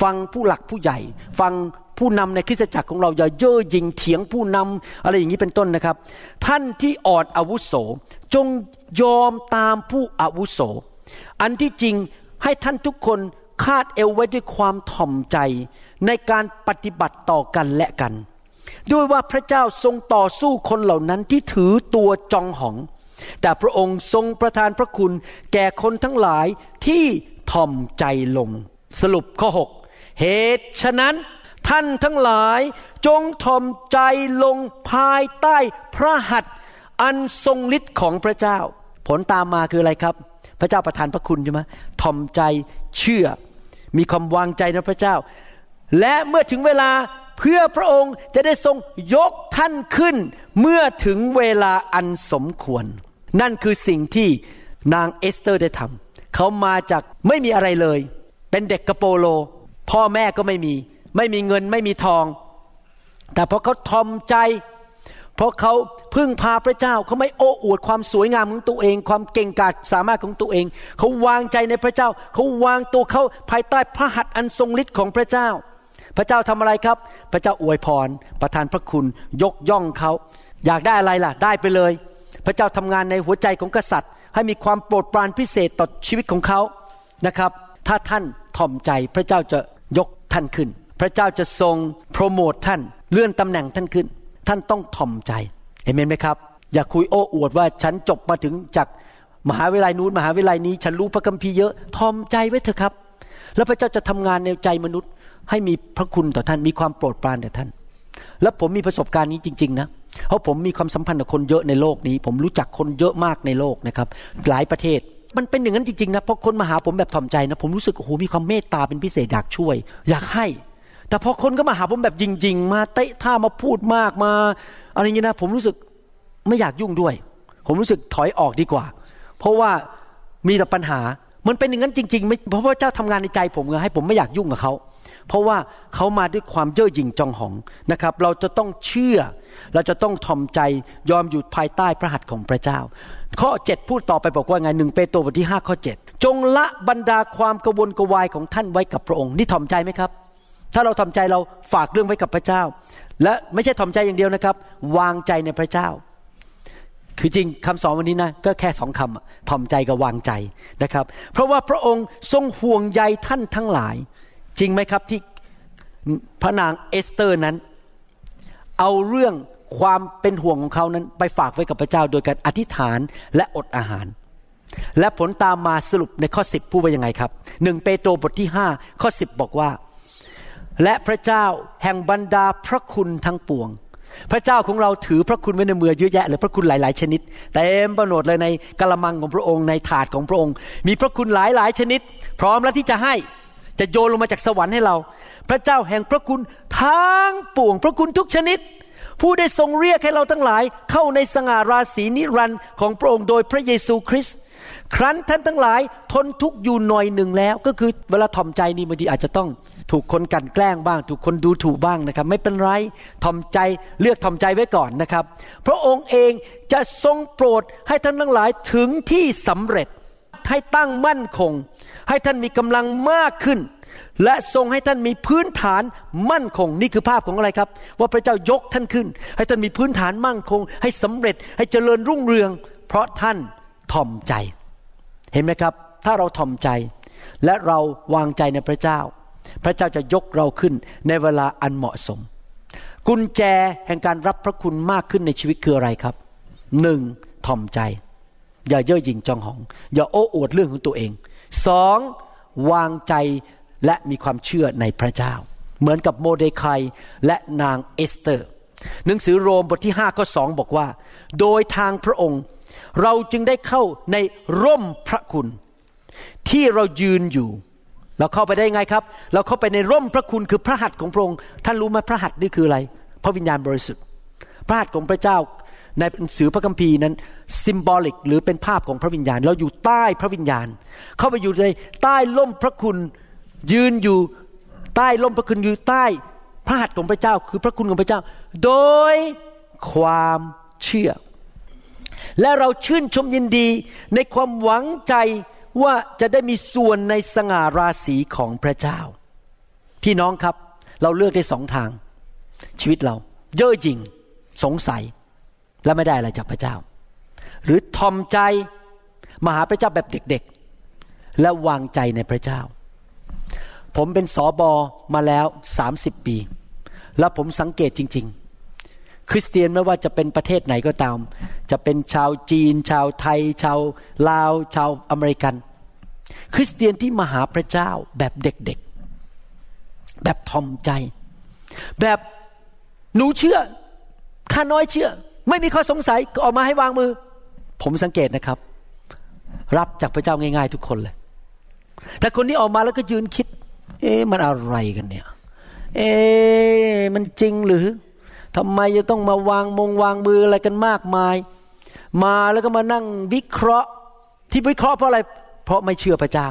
ฟังผู้หลักผู้ใหญ่ ฟังผู้นำในคริสตจักรของเราอย่าเย่อหยิ่งเถียงผู้นำอะไรอย่างนี้เป็นต้นนะครับ ท่านที่อ่อนอาวุโส จงยอมตามผู้อาวุโส อันที่จริงให้ท่านทุกคนคาดเอวไว้ด้วยความถ่อมใจ ในการปฏิบัติต่อกันและกัน ด้วยว่าพระเจ้าทรงต่อสู้คนเหล่านั้นที่ถือตัวจองหอง แต่พระองค์ทรงประทานพระคุณแก่คนทั้งหลายที่ทอมใจลง สรุปข้อ 6 เหตุฉะนั้นท่านทั้งหลายจงทอมใจลงภายใต้พระหัตถ์อันทรงฤทธิ์ของพระเจ้า ผลตามมาคืออะไรครับ พระเจ้าประทานพระคุณใช่ไหมทอมใจเชื่อ มีความวางใจในพระเจ้า และเมื่อถึงเวลาเพื่อพระองค์จะได้ทรงยกท่านขึ้น เมื่อถึงเวลาอันสมควร นั่นคือสิ่งที่นางเอสเตอร์ได้ทำเขามาจากไม่มีอะไรเลย เป็นเด็กกระโปโล พ่อแม่ก็ไม่มี ไม่มีเงินไม่มีทอง แต่เพราะเขาทอมใจ เพราะเขาพึ่งพาพระเจ้าเขาไม่โอ้อวดความสวยงามของตัวเอง ความเก่งกาจสามารถของตัวเอง เขาวางใจในพระเจ้า เขาวางตัวเขาภายใต้พระหัตถ์อันทรงฤทธิ์ของพระเจ้า พระเจ้าทำอะไรครับ พระเจ้าอวยพร ประทานพระคุณ ยกย่องเขา อยากได้อะไรล่ะ ได้ไปเลย พระเจ้าทำงานในหัวใจของกษัตริย์ ให้มีความโปรดปรานพิเศษต่อชีวิตของเขานะครับ ถ้าท่านถ่อมใจพระเจ้าจะยกท่านขึ้น พระเจ้าจะทรงโปรโมทท่านเลื่อนตำแหน่งท่านขึ้น ท่านต้องถ่อมใจเห็นไหมครับ อย่าคุยโอ้อวดว่าฉันจบมาถึงจากมหาวิทยาลัยนู้นมหาวิทยาลัยนี้ ฉันรู้พระคัมภีร์เยอะถ่อมใจไว้เถอะครับ แล้วพระเจ้าจะทำงานในใจมนุษย์ ให้มีพระคุณต่อท่านมีความโปรดปรานต่อท่าน และผมมีประสบการณ์นี้จริง ๆ นะ เพราะผมมีความสัมพันธ์กับคนเยอะในโลกนี้ ผมรู้จักคนเยอะมากในโลกนะครับ หลายประเทศมันเป็นอย่างนั้นจริงๆนะเพราะคนมาหาผมแบบถ่อมใจนะ ผมรู้สึกโอ้โหมีความเมตตาเป็นพิเศษอยากช่วย อยากให้ แต่พอคนก็มาหาผมแบบจริง ๆ มาเตะท่ามาพูดมากมา อะไรอย่างนี้นะ ผมรู้สึกไม่อยากยุ่งด้วย ผมรู้สึกถอยออกดีกว่า เพราะว่ามีแต่ปัญหา มันเป็นอย่างนั้นจริงๆไม่เพราะว่าเจ้าทำงานในใจผมไงให้ผมไม่อยากยุ่งกับเขา เพราะว่าเขามาด้วยความเย่อหยิ่งจองหองนะครับ เราจะต้องเชื่อ เราจะต้องทอมใจยอมอยู่ภายใต้พระหัตถ์ของพระเจ้า ข้อ 7 พูดต่อไปบอกว่าไงหนึ่งเปโตรบทที่5ข้อ 7 จงละบรรดาความกวนกวายของท่านไว้กับพระองค์ นี่ทอมใจไหมครับ ถ้าเราทอมใจเราฝากเรื่องไว้กับพระเจ้า และไม่ใช่ทอมใจอย่างเดียวนะครับ วางใจในพระเจ้าคือจริงคำสอนวันนี้นะก็แค่สองคำถ่อมใจกับวางใจนะครับ เพราะว่าพระองค์ทรงห่วงใยท่านทั้งหลาย จริงไหมครับที่พระนางเอสเตอร์นั้น เอาเรื่องความเป็นห่วงของเขานั้น ไปฝากไว้กับพระเจ้าโดยการอธิษฐานและอดอาหาร และผลตามมาสรุปในข้อสิบพูดว่ายังไงครับหนึ่งเปโตรบทที่ห้าข้อสิบบอกว่า และพระเจ้าแห่งบรรดาพระคุณทั้งปวง พระเจ้าของเราถือพระคุณไว้ในมือเยอะแยะเลยพระคุณหลาย ๆ ชนิดเต็มประโนดเลยในกระมังของพระองค์ในถาดของพระองค์ มีพระคุณหลายๆชนิด พร้อมแล้วที่จะให้ จะโยนลงมาจากสวรรค์ให้เรา พระเจ้าแห่งพระคุณทั้งปวง พระคุณทุกชนิด ผู้ได้ทรงเรียกให้เราทั้งหลาย เข้าในสง่าราศีนิรันดร์ของพระองค์โดยพระเยซูคริสต์ครั้นท่านทั้งหลายทนทุกข์อยู่หน่อยหนึ่งแล้ว ก็คือเวลาถ่อมใจนี่บางทีอาจจะต้องถูกคนกันแกล้งบ้าง ถูกคนดูถูกบ้างนะครับ ไม่เป็นไรถ่อมใจเลือกถ่อมใจไว้ก่อนนะครับ พระองค์เองจะทรงโปรดให้ท่านทั้งหลายถึงที่สำเร็จ ให้ตั้งมั่นคง ให้ท่านมีกำลังมากขึ้น และทรงให้ท่านมีพื้นฐานมั่นคง นี่คือภาพของอะไรครับ ว่าพระเจ้ายกท่านขึ้น ให้ท่านมีพื้นฐานมั่นคง ให้สำเร็จให้เจริญรุ่งเรือง เพราะท่านถ่อมใจ เห็นไหมครับ ถ้าเราถ่อมใจ และเราวางใจในพระเจ้า พระเจ้าจะยกเราขึ้นในเวลาอันเหมาะสม กุญแจแห่งการรับพระคุณมากขึ้นในชีวิตคืออะไรครับหนึ่งถ่อมใจ อย่าเย่อหยิ่งจองหอง อย่าโอ้อวดเรื่องของตัวเองสองวางใจและมีความเชื่อในพระเจ้า เหมือนกับโมเดคายและนางเอสเตอร์ หนังสือโรมบทที่5ข้อ2บอกว่า โดยทางพระองค์ เราจึงได้เข้าในร่มพระคุณ ที่เรายืนอยู่ เราเข้าไปได้ไงครับ เราเข้าไปในร่มพระคุณคือพระหัตถ์ของพระองค์ท่านรู้ไหมพระหัตถ์นี่คืออะไร พระวิญญาณบริสุทธิ์ พระหัตถ์ของพระเจ้า ในหนังสือพระคัมภีร์นั้นซิมบอลิกหรือเป็นภาพของพระวิญญาณ เราอยู่ใต้พระวิญญาณ เข้าไปอยู่ในใต้ล่มพระคุณยืนอยู่ใต้ล่มพระคุณอยู่ใต้พระหัตถ์ของพระเจ้า คือพระคุณของพระเจ้า โดยความเชื่อ และเราชื่นชมยินดีในความหวังใจว่าจะได้มีส่วนในสง่าราศีของพระเจ้า พี่น้องครับเราเลือกได้สองทาง ชีวิตเรา เย่อหยิ่งสงสัย และไม่ได้อะไรจากพระเจ้า หรือทอมใจมาหาพระเจ้าแบบเด็กๆ และวางใจในพระเจ้า ผมเป็นสอบอมาแล้วสามสิบปี แล้วผมสังเกตจริง ๆ คริสเตียนไม่ว่าจะเป็นประเทศไหนก็ตาม จะเป็นชาวจีน ชาวไทย ชาวลาว ชาวอเมริกัน คริสเตียนที่มาหาพระเจ้าแบบเด็กๆ แบบทอมใจ แบบหนูเชื่อข้าน้อยเชื่อ ไม่มีข้อสงสัยออกมาให้วางมือ ผมสังเกตนะครับ รับจากพระเจ้าง่าย ๆ ทุกคนเลยแต่คนที่ออกมาแล้วก็ยืนคิด เอ๊ะมันอะไรกันเนี่ย เอ๊ะมันจริงหรือทำไมจะต้องมาวางมงวางมืออะไรกันมากมาย มาแล้วก็มานั่งวิเคราะห์ ที่วิเคราะห์เพราะอะไร เพราะไม่เชื่อพระเจ้า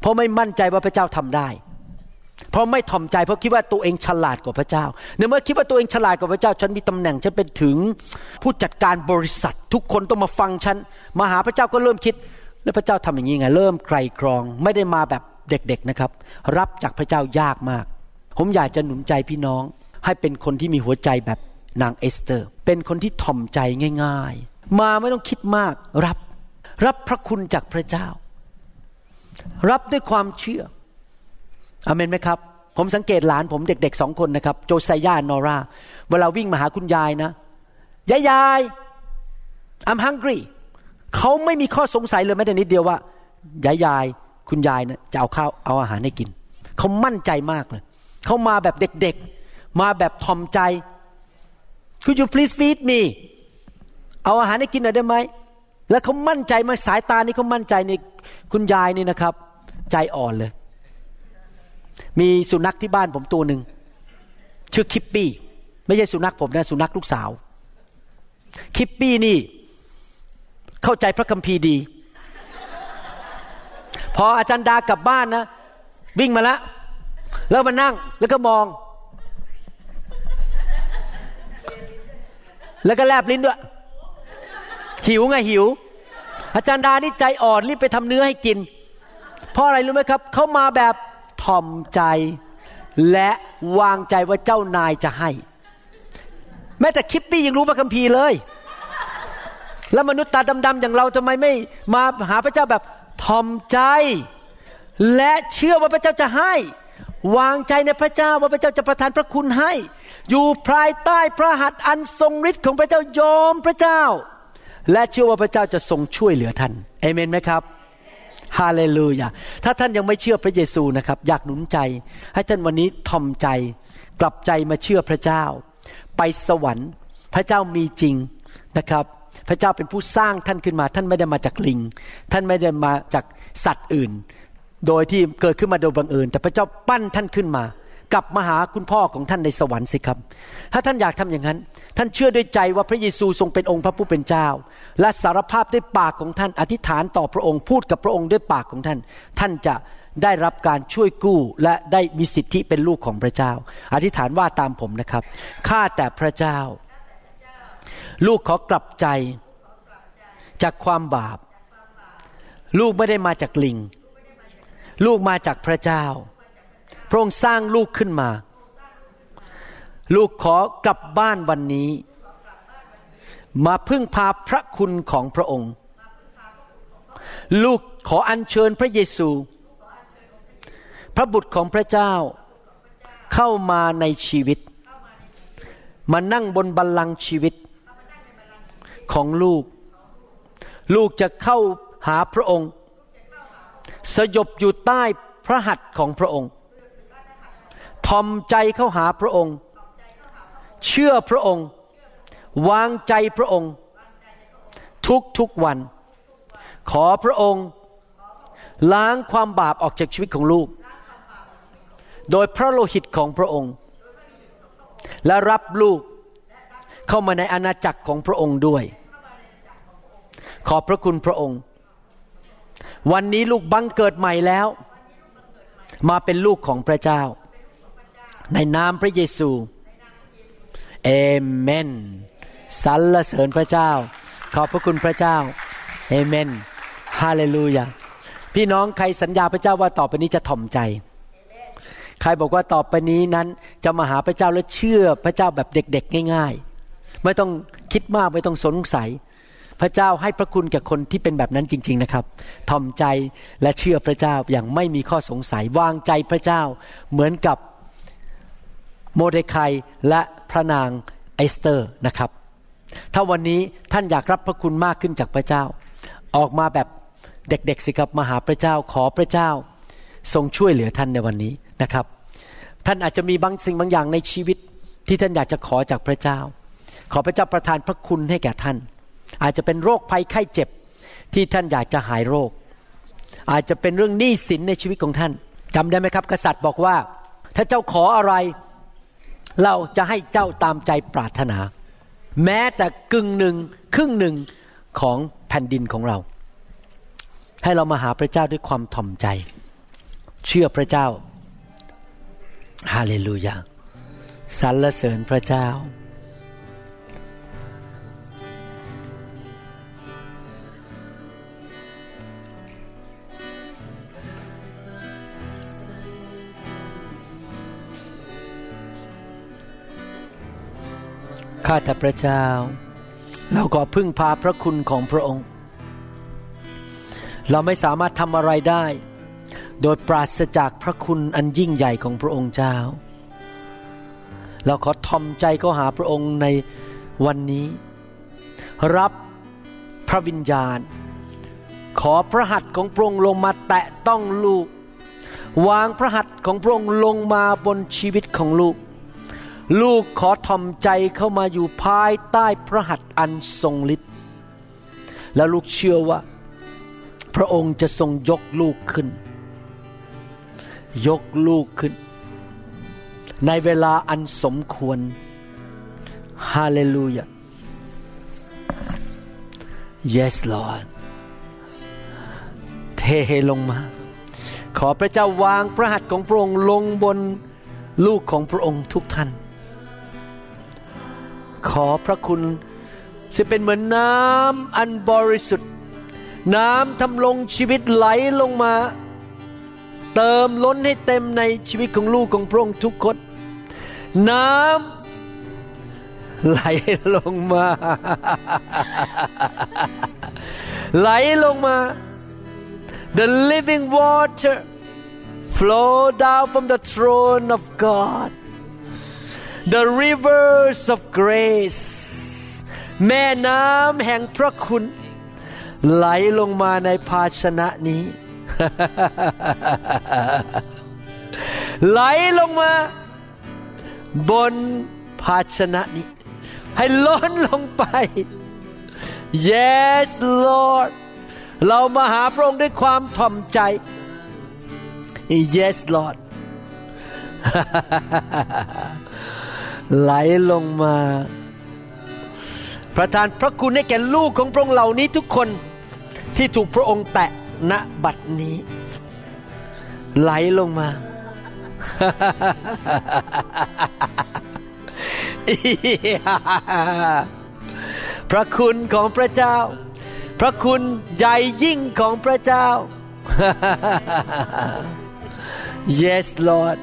เพราะไม่มั่นใจว่าพระเจ้าทำได้ เพราะไม่ถ่อมใจเพราะคิดว่าตัวเองฉลาดกว่าพระเจ้าในเมื่อคิดว่าตัวเองฉลาดกว่าพระเจ้า ฉันมีตำแหน่งฉันเป็นถึงผู้จัดการบริษัท ทุกคนต้องมาฟังฉันมาหาพระเจ้าก็เริ่มคิด แล้วพระเจ้าทำอย่างนี้ไงเริ่มไกรกรอง ไม่ได้มาแบบเด็กๆนะครับ รับจากพระเจ้ายากมาก ผมอยากจะหนุนใจพี่น้อง ให้เป็นคนที่มีหัวใจแบบนางเอสเตอร์ เป็นคนที่ถ่อมใจง่าย ๆ มาไม่ต้องคิดมากรับ รับพระคุณจากพระเจ้า รับด้วยความเชื่อ อเมนไหมครับ ผมสังเกตหลานผมเด็กๆสองคนนะครับ โจไซยานอราเวลาวิ่งมาหาคุณยายนะ ยายยาย I'm hungry เขาไม่มีข้อสงสัยเลยแม้แต่นิดเดียวว่า ยายยาย คุณยายนะจะเอาข้าวเอาอาหารให้กิน เขามั่นใจมากเลย เขามาแบบเด็กๆ มาแบบทอมใจ Could you please feed me เอาอาหารให้กินหน่อยได้ไหม แล้วเขามั่นใจมาสายตานี่เขามั่นใจในคุณยายนี่นะครับ ใจอ่อนเลย มีสุนัขที่บ้านผมตัวหนึ่งชื่อคิปปี้ไม่ใช่สุนัขผมนะสุนัขลูกสาว คิปปี้นี่เข้าใจพระคัมภีร์ดี พออาจารย์ดากลับบ้านนะ วิ่งมาแล้วแล้วมานั่งแล้วก็มอง แล้วก็แลบลิ้นด้วย หิวไงหิว อาจารย์ดานี่ใจอ่อนรีบไปทำเนื้อให้กิน เพราะอะไรรู้ไหมครับเขามาแบบ ทอมใจ และวางใจว่าเจ้านายจะให้ แม้แต่คิปปี้ยังรู้พระคัมภีร์เลย แล้วมนุษย์ตาดำๆอย่างเราทำไมไม่มาหาพระเจ้าแบบทอมใจ และเชื่อว่าพระเจ้าจะให้ วางใจในพระเจ้าว่าพระเจ้าจะประทานพระคุณให้ อยู่ภายใต้พระหัตถ์อันทรงฤทธิ์ของพระเจ้ายอมพระเจ้า และเชื่อว่าพระเจ้าจะทรงช่วยเหลือท่านเอเมนไหมครับ ฮาเลลูยาถ้าท่านยังไม่เชื่อพระเยซูนะครับ อยากหนุนใจ ให้ท่านวันนี้ทอมใจ กลับใจมาเชื่อพระเจ้า ไปสวรรค์ พระเจ้ามีจริงนะครับ พระเจ้าเป็นผู้สร้างท่านขึ้นมา ท่านไม่ได้มาจากลิง ท่านไม่ได้มาจากสัตว์อื่น โดยที่เกิดขึ้นมาโดยบังเอิญ แต่พระเจ้าปั้นท่านขึ้นมา กลับมาหาคุณพ่อของท่านในสวรรค์สิครับ ถ้าท่านอยากทำอย่างนั้น ท่านเชื่อด้วยใจว่าพระเยซูทรงเป็นองค์พระผู้เป็นเจ้า และสารภาพด้วยปากของท่าน อธิษฐานต่อพระองค์พูดกับพระองค์ด้วยปากของท่าน ท่านจะได้รับการช่วยกู้และได้มีสิทธิเป็นลูกของพระเจ้า อธิษฐานว่าตามผมนะครับ ข้าแต่พระเจ้า ลูกขอกลับใจ จากความบาป ลูกไม่ได้มาจากลิง ลูกมาจากพระเจ้า พระองค์สร้างลูกขึ้นมา ลูกขอกลับบ้านวันนี้ มาพึ่งพาพระคุณของพระองค์ ลูกขออัญเชิญพระเยซู พระบุตรของพระเจ้า เข้ามาในชีวิต มานั่งบนบัลลังก์ชีวิตของลูก ลูกจะเข้าหาพระองค์ สยบอยู่ใต้พระหัตถ์ของพระองค์ ทอมใจเข้าหาพระองค์ เชื่อพระองค์ วางใจพระองค์ ทุกทุกวัน ขอพระองค์ ล้างความบาปออกจากชีวิตของลูก โดยพระโลหิตของพระองค์ และรับลูกเข้ามาในอาณาจักรของพระองค์ด้วย ขอบพระคุณพระองค์ วันนี้ลูกบังเกิดใหม่แล้ว มาเป็นลูกของพระเจ้า ในนามพระเยซูเอเมนสรรเสริญพระเจ้า ขอบพระคุณพระเจ้าเอเมนฮาเลลูยาพี่น้องใครสัญญาพระเจ้าว่าต่อไปนี้จะถ่อมใจ ใครบอกว่าต่อไปนี้นั้นจะมาหาพระเจ้าและเชื่อพระเจ้าแบบเด็กๆ ง่าย ๆ ไม่ต้องคิดมากไม่ต้องสงสัย พระเจ้าให้พระคุณแก่คนที่เป็นแบบนั้นจริง ๆนะครับถ่อมใจและเชื่อพระเจ้าอย่างไม่มีข้อสงสัยวางใจพระเจ้าเหมือนกับ โมเดคายและพระนางเอสเตอร์นะครับ ถ้าวันนี้ท่านอยากรับพระคุณมากขึ้นจากพระเจ้า ออกมาแบบเด็กๆสิครับมาหาพระเจ้าขอพระเจ้า ทรงช่วยเหลือท่านในวันนี้นะครับ ท่านอาจจะมีบางสิ่งบางอย่างในชีวิตที่ท่านอยากจะขอจากพระเจ้า ขอพระเจ้าประทานพระคุณให้แก่ท่าน อาจจะเป็นโรคภัยไข้เจ็บที่ท่านอยากจะหายโรค อาจจะเป็นเรื่องหนี้สินในชีวิตของท่านจำได้ไหมครับ กษัตริย์บอกว่า ถ้าเจ้าขออะไร เราจะให้เจ้าตามใจปรารถนา แม้แต่กึ่งหนึ่งครึ่งหนึ่งของแผ่นดินของเรา ให้เรามาหาพระเจ้าด้วยความถ่อมใจ เชื่อพระเจ้าฮาเลลูยาสรรเสริญพระเจ้า ข้าแต่พระเจ้า เราก็พึ่งพาพระคุณของพระองค์ เราไม่สามารถทำอะไรได้ โดยปราศจากพระคุณอันยิ่งใหญ่ของพระองค์เจ้า เราขอทอมใจก็หาพระองค์ในวันนี้ รับพระวิญญาณ ขอพระหัตถ์ของพระองค์ลงมาแตะต้องลูก วางพระหัตถ์ของพระองค์ลงมาบนชีวิตของลูก ลูกขอทอมใจเข้ามาอยู่ภายใต้พระหัตถ์อันทรงฤทธิ์และลูกเชื่อว่า พระองค์จะทรงยกลูกขึ้น ยกลูกขึ้น ในเวลาอันสมควรฮาเลลูยา yes Lord เทลงมา ขอพระเจ้าวางพระหัตถ์ของพระองค์ลงบนลูกของพระองค์ทุกท่าน ขอพระคุณจะเป็นเหมือนน้ำอันบริสุทธิ์ น้ำทำลงชีวิตไหลลงมา เติมล้นให้เต็มในชีวิตของลูกของพระองค์ทุกคน น้ำไหลลงมา ไหลลงมา the living water flow down from the throne of God the rivers of grace แม่น้ำแห่งพระคุณ ไหลลงมาในภาชนะนี้ ไหลลงมา บนภาชนะนี้ ให้ล้นลงไป yes Lord เรามาหาพระองค์ด้วยความถ่อมใจ yes Lord ไหลลงมา ประทานพระคุณให้แก่ลูกของพระองค์เหล่านี้ทุกคนที่ถูกพระองค์แตะณบัดนี้ ไหลลงมา พระคุณของพระเจ้า พระคุณใหญ่ยิ่งของพระเจ้า yes Lord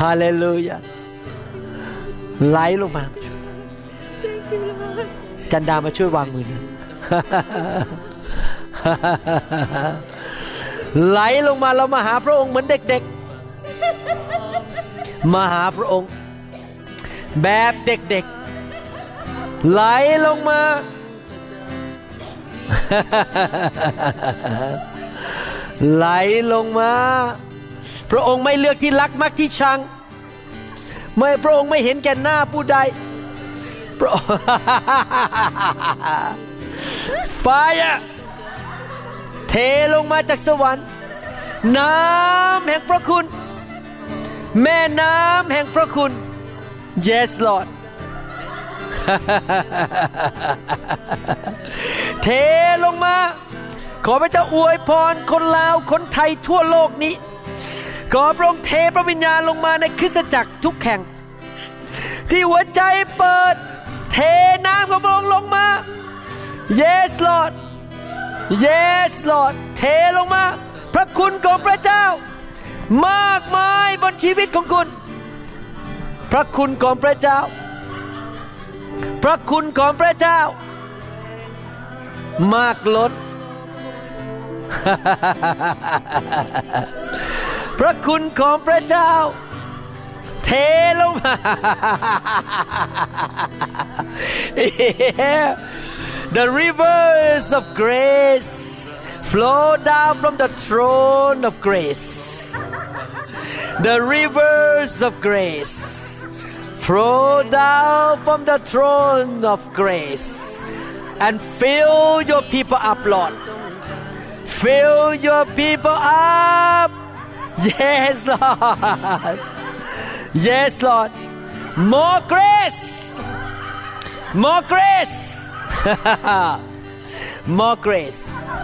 ฮาเลลูยาไหลลงมา จันดามาช่วยวางมือนะไหลลงมาเรามาหาพระองค์เหมือนเด็กๆ มาหาพระองค์ แบบเด็กๆ ไหลลงมา ไหลลงมา พระองค์ไม่เลือกที่รักมักที่ชัง ไม่พระองค์ไม่เห็นแก่หน้าผู้ใดพระไฟอะเทลงมาจากสวรรค์ น้ำแห่งพระคุณ แม่น้ำแห่งพระคุณ yes Lord เทลงมา ขอพระเจ้าอวยพรคนลาวคนไทยทั่วโลกนี้ ขอพระองค์เทพระวิญญาณลงมาในคริสตจักรทุกแห่ง ที่หัวใจเปิด เทน้ำของพระองค์ลงมา yes Lord yes Lord เทลงมา พระคุณของพระเจ้า มากมายบนชีวิตของคุณ พระคุณของพระเจ้า พระคุณของพระเจ้ามากล้น [laughs] พระคุณของพระเจ้า เทลงมา [laughs] The rivers of grace flow down from the throne of grace. The rivers of grace flow down from the throne of grace and fill your people up, Lord. Fill your people up. Yes, Lord. Yes, Lord. More grace. More grace. More grace.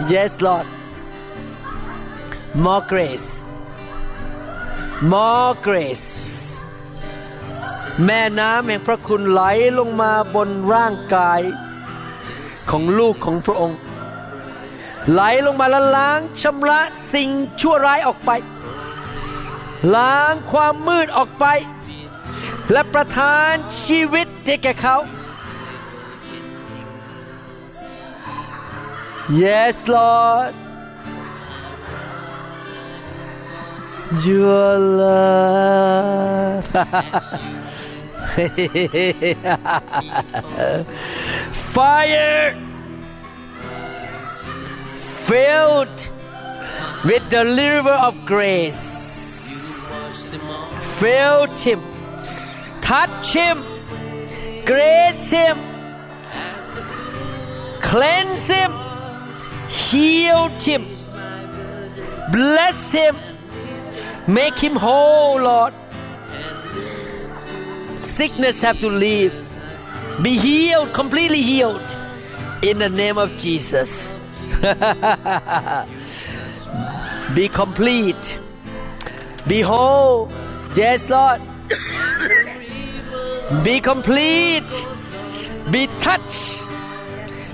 Yes, Lord. More grace. More grace. แม่น้ำแห่งพระคุณไหลลงมาบนร่างกายของลูกของพระองค์ ไหลลงมาและล้างชำระสิ่งชั่วร้ายออกไป ล้างความมืดออกไป และประทานชีวิตให้แก่เขา Yes Lord Your love Fire filled with the river of grace. Filled him touch him grace him cleanse him heal him bless him make him whole lord. Sickness have to leave. Be healed completely healed in the name of jesus be complete be whole yes lord be complete be touched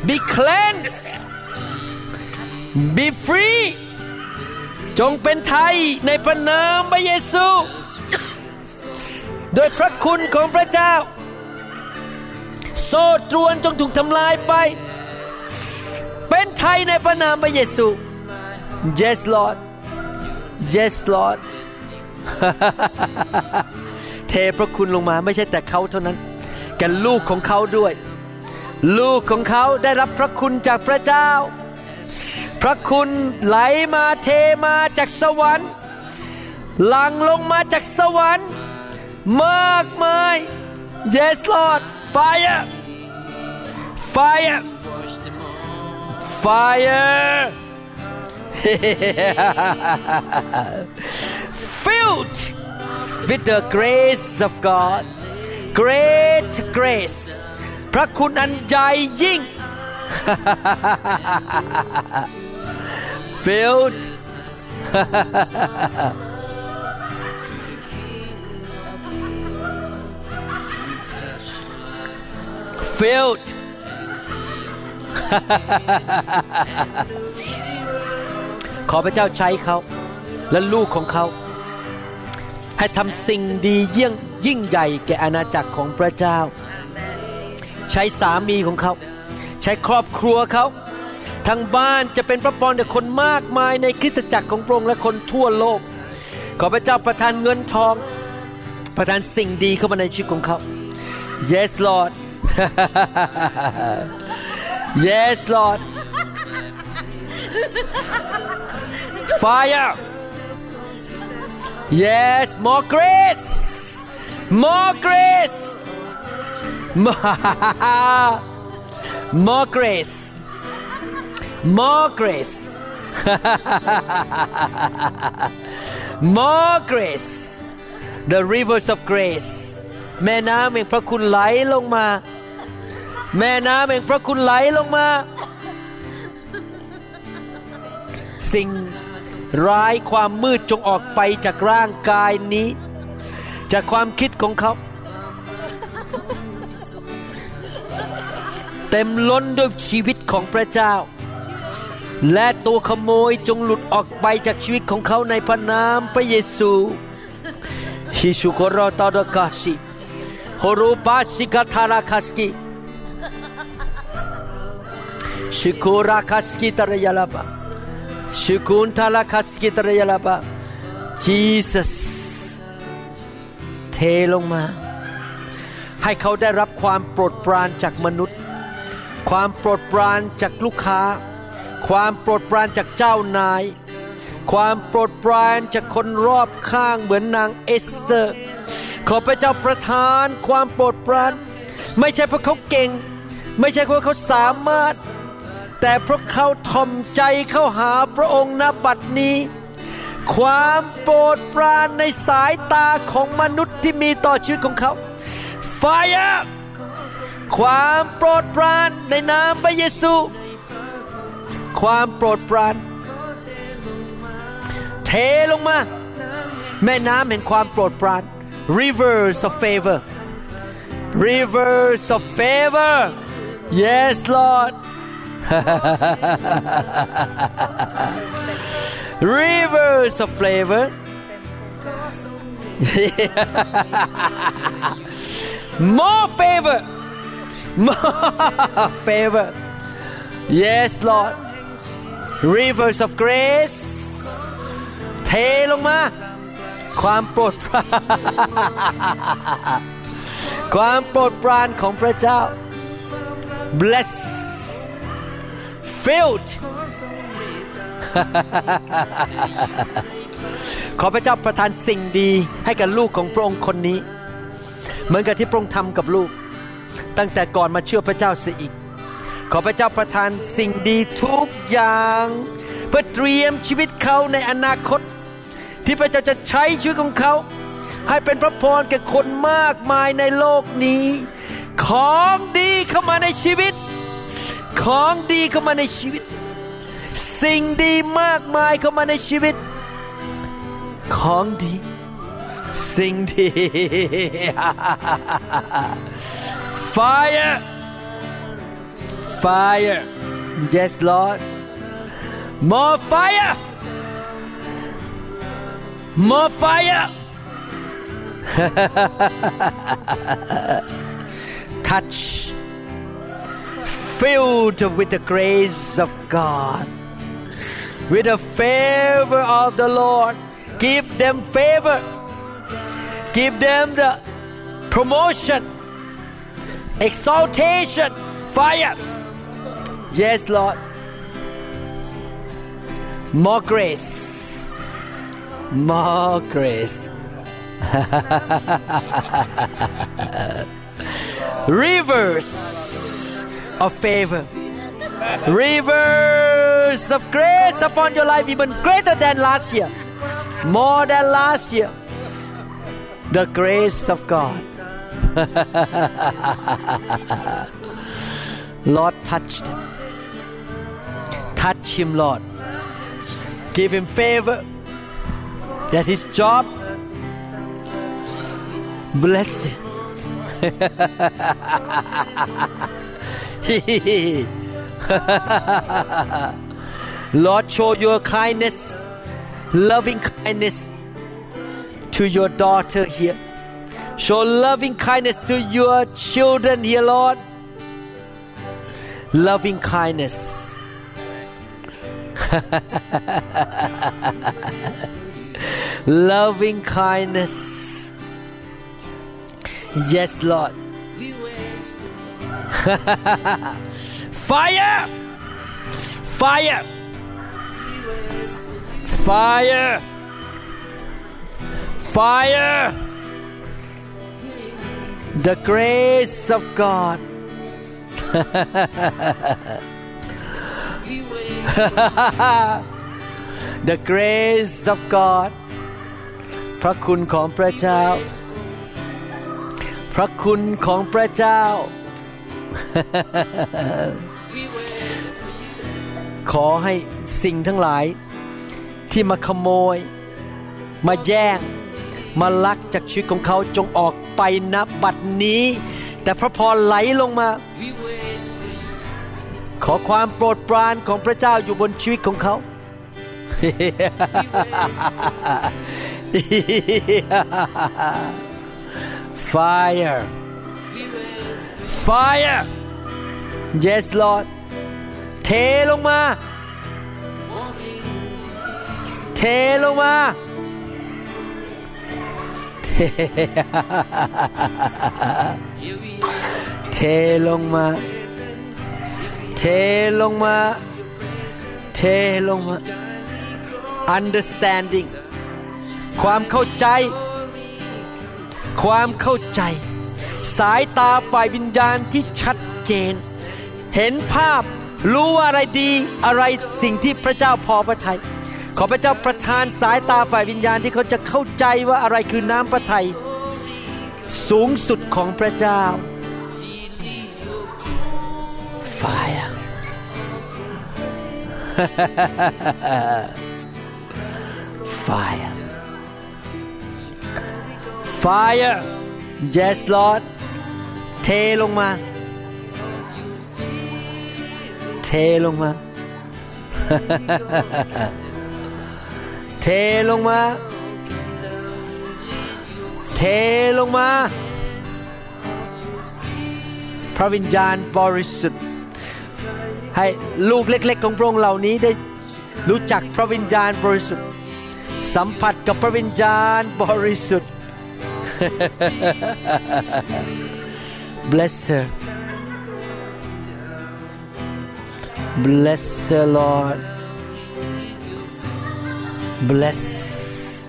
be cleansed be free จงเป็นไทยในพระนามพระเยซู โดยพระคุณของพระเจ้า โซ่ตรวนจงถูกทำลายไป เป็นไทยในพระนามพระเยซู Yes Lord Yes Lord เทพระคุณลงมาไม่ใช่แต่เขาเท่านั้น แก่ลูกของเขาด้วย ลูกของเขาได้รับพระคุณจากพระเจ้า พระคุณไหลมาเทมาจากสวรรค์ หลังลงมาจากสวรรค์ มากมาย Yes Lord fire fire fire [laughs] filled with the grace of God great grace พระคุณอันใหญ่ยิ่ง [laughs] filled [laughs] filled ขอพระเจ้าใช้เขาและลูกของเขา ให้ทำสิ่งดีเยี่ยงยิ่งใหญ่แก่อาณาจักรของพระเจ้า ใช้สามีของเขา ใช้ครอบครัวเขาทั้งบ้านจะเป็นพระพรแก่คนมากมายในคริสตจักรของพระองค์และคนทั่วโลก ขอพระเจ้าประทานเงินทอง ประทานสิ่งดีเข้ามาในชีวิตของเขา Yes Lord Yes Lord Fire Yes more grace More grace More grace More grace More grace The rivers of grace แม่น้ำแห่งพระคุณไหลลงมา แม่น้ำแห่งพระคุณไหลลงมา สิ่งร้ายความมืดจงออกไปจากร่างกายนี้ จากความคิดของเขา เต็มล้นด้วยชีวิตของพระเจ้า และตัวขโมยจงหลุดออกไปจากชีวิตของเขาในพระนามพระเยซูฮิชุโกรตอดกาชิโฮรูปาชิกาทาราคาสกิ ชิคุราคาสกิตระยาลาบาชิคุนทาราคาสกิตระยาลาบา Jesus เทลงมา ให้เขาได้รับความโปรดปรานจากมนุษย์ ความโปรดปรานจากลูกค้า ความโปรดปรานจากเจ้านาย ความโปรดปรานจากคนรอบข้างเหมือนนางเอสเตอร์ ขอพระเจ้าประทานความโปรดปราน ไม่ใช่เพราะเขาเก่ง ไม่ใช่เพราะเขาสามารถ แต่เพราะเขาทอมใจเข้าหาพระองค์ณบัดนี้ ความโปรดปรานในสายตาของมนุษย์ที่มีต่อชีวิตของเขา Fire ความโปรดปรานในนามพระเยซู ความโปรดปราน เทลงมา แม่น้ำแห่งความโปรดปราน rivers of favor rivers of favor yes Lord [laughs] rivers of flavor [laughs] more favor more [laughs] favor yes Lord rivers of grace เทลงมา ความโปรดปราน ความโปรดปรานของพระเจ้า bless filled ขอพระเจ้าประทานสิ่งดีให้กับลูกของพระองค์คนนี้ เหมือนกับที่พระองค์ทำกับลูก ตั้งแต่ก่อนมาเชื่อพระเจ้าเสียอีก ขอพระเจ้าประทานสิ่งดีทุกอย่าง เพื่อเตรียมชีวิตเขาในอนาคต ที่พระเจ้าจะใช้ชีวิตของเขา ให้เป็นพระพรแก่คนมากมายในโลกนี้ ของดีเข้ามาในชีวิต ของดีเข้ามาในชีวิต สิ่งดีมากมายเข้ามาในชีวิต ของดี สิ่งดี fire fire yes Lord more fire more fire touch filled with the grace of God. With the favor of the Lord give them favor. Give them the promotion exaltation fire. Yes Lord. More grace. More grace. [laughs] Rivers of favor. Rivers of grace upon your life even greater than last year. More than last year. The grace of God. [laughs] Lord touch him touch him Lord. Give him favor. That his job. Bless him [laughs] [laughs] Lord, show your kindness, loving kindness to your daughter here. Show loving kindness to your children here, Lord. Loving kindness. [laughs] loving kindness. Yes, Lord. Fire! Fire! Fire! Fire! The grace of God. the grace of God พระคุณของพระเจ้า พระคุณของพระเจ้า ขอให้สิ่งทั้งหลาย ที่มาขโมย มาแย่งมาลักจากชีวิตของเขาจงออกไปนับบัดนี้ แต่พระพรไหลลงมา ขอความโปรดปรานของพระเจ้าอยู่บนชีวิตของเขา Fire Fire Yes Lord เทลงมา เทลงมาเทเทลงมา เทลงมา เทลงมา understanding ความเข้าใจ ความเข้าใจ สายตาฝ่ายวิญญาณที่ชัดเจน เห็นภาพรู้ว่าอะไรดีอะไรสิ่งที่พระเจ้าพอพระทยัยขอพระเจ้าประทานสายตาฝ่ายวิญญาณที่เขาจะเข้าใจว่าอะไรคือน้ำพระทัยสูงสุดของพระเจ้า Fire Fire Fire Yes Lord เทลงมา เทลงมา เทลงมา เทลงมา พระวิญญาณบริสุทธิ์ให้ลูกเล็ก ๆ ของพระองค์เหล่านี้ได้รู้จักพระวิญญาณบริสุทธิ์ สัมผัสกับพระวิญญาณบริสุทธิ์ Bless her. Bless her Lord. Bless.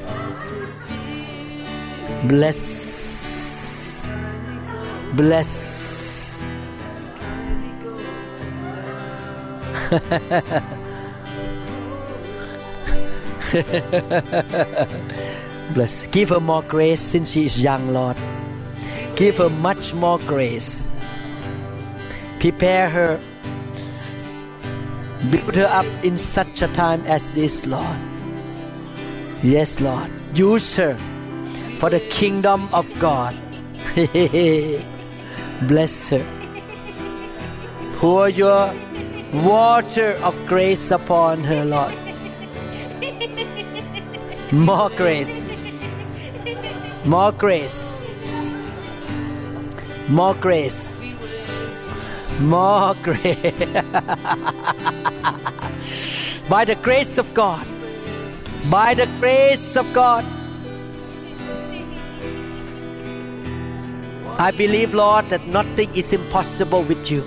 Bless. Bless. [laughs] Bless. Give her more grace since she is young, Lord. Give her much more grace. Prepare her. Build her up in such a time as this, Lord. Yes, Lord. Use her for the kingdom of God. [laughs] Bless her. Pour your water of grace upon her, Lord. More grace. More grace. More grace. More grace. [laughs] By the grace of God. By the grace of God. I believe, Lord, that nothing is impossible with you.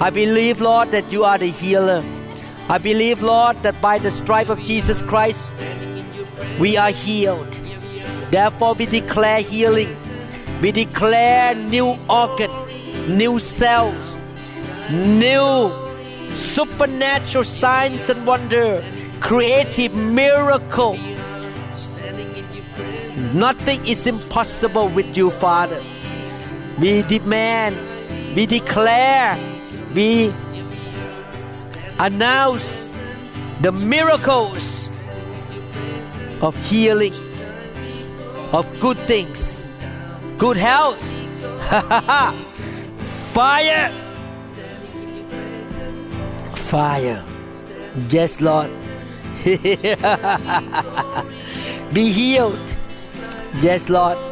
I believe, Lord, that you are the healer. I believe, Lord, that by the stripe of Jesus Christ, we are healed. Therefore, we declare healing. We declare new organ, new cells, new supernatural signs and wonder, creative miracle. Nothing is impossible with you, Father. We demand, we declare, we announce the miracles of healing, of good things, good health. [laughs] Fire! Fire. Yes, Lord. [laughs] Be healed. Yes, Lord.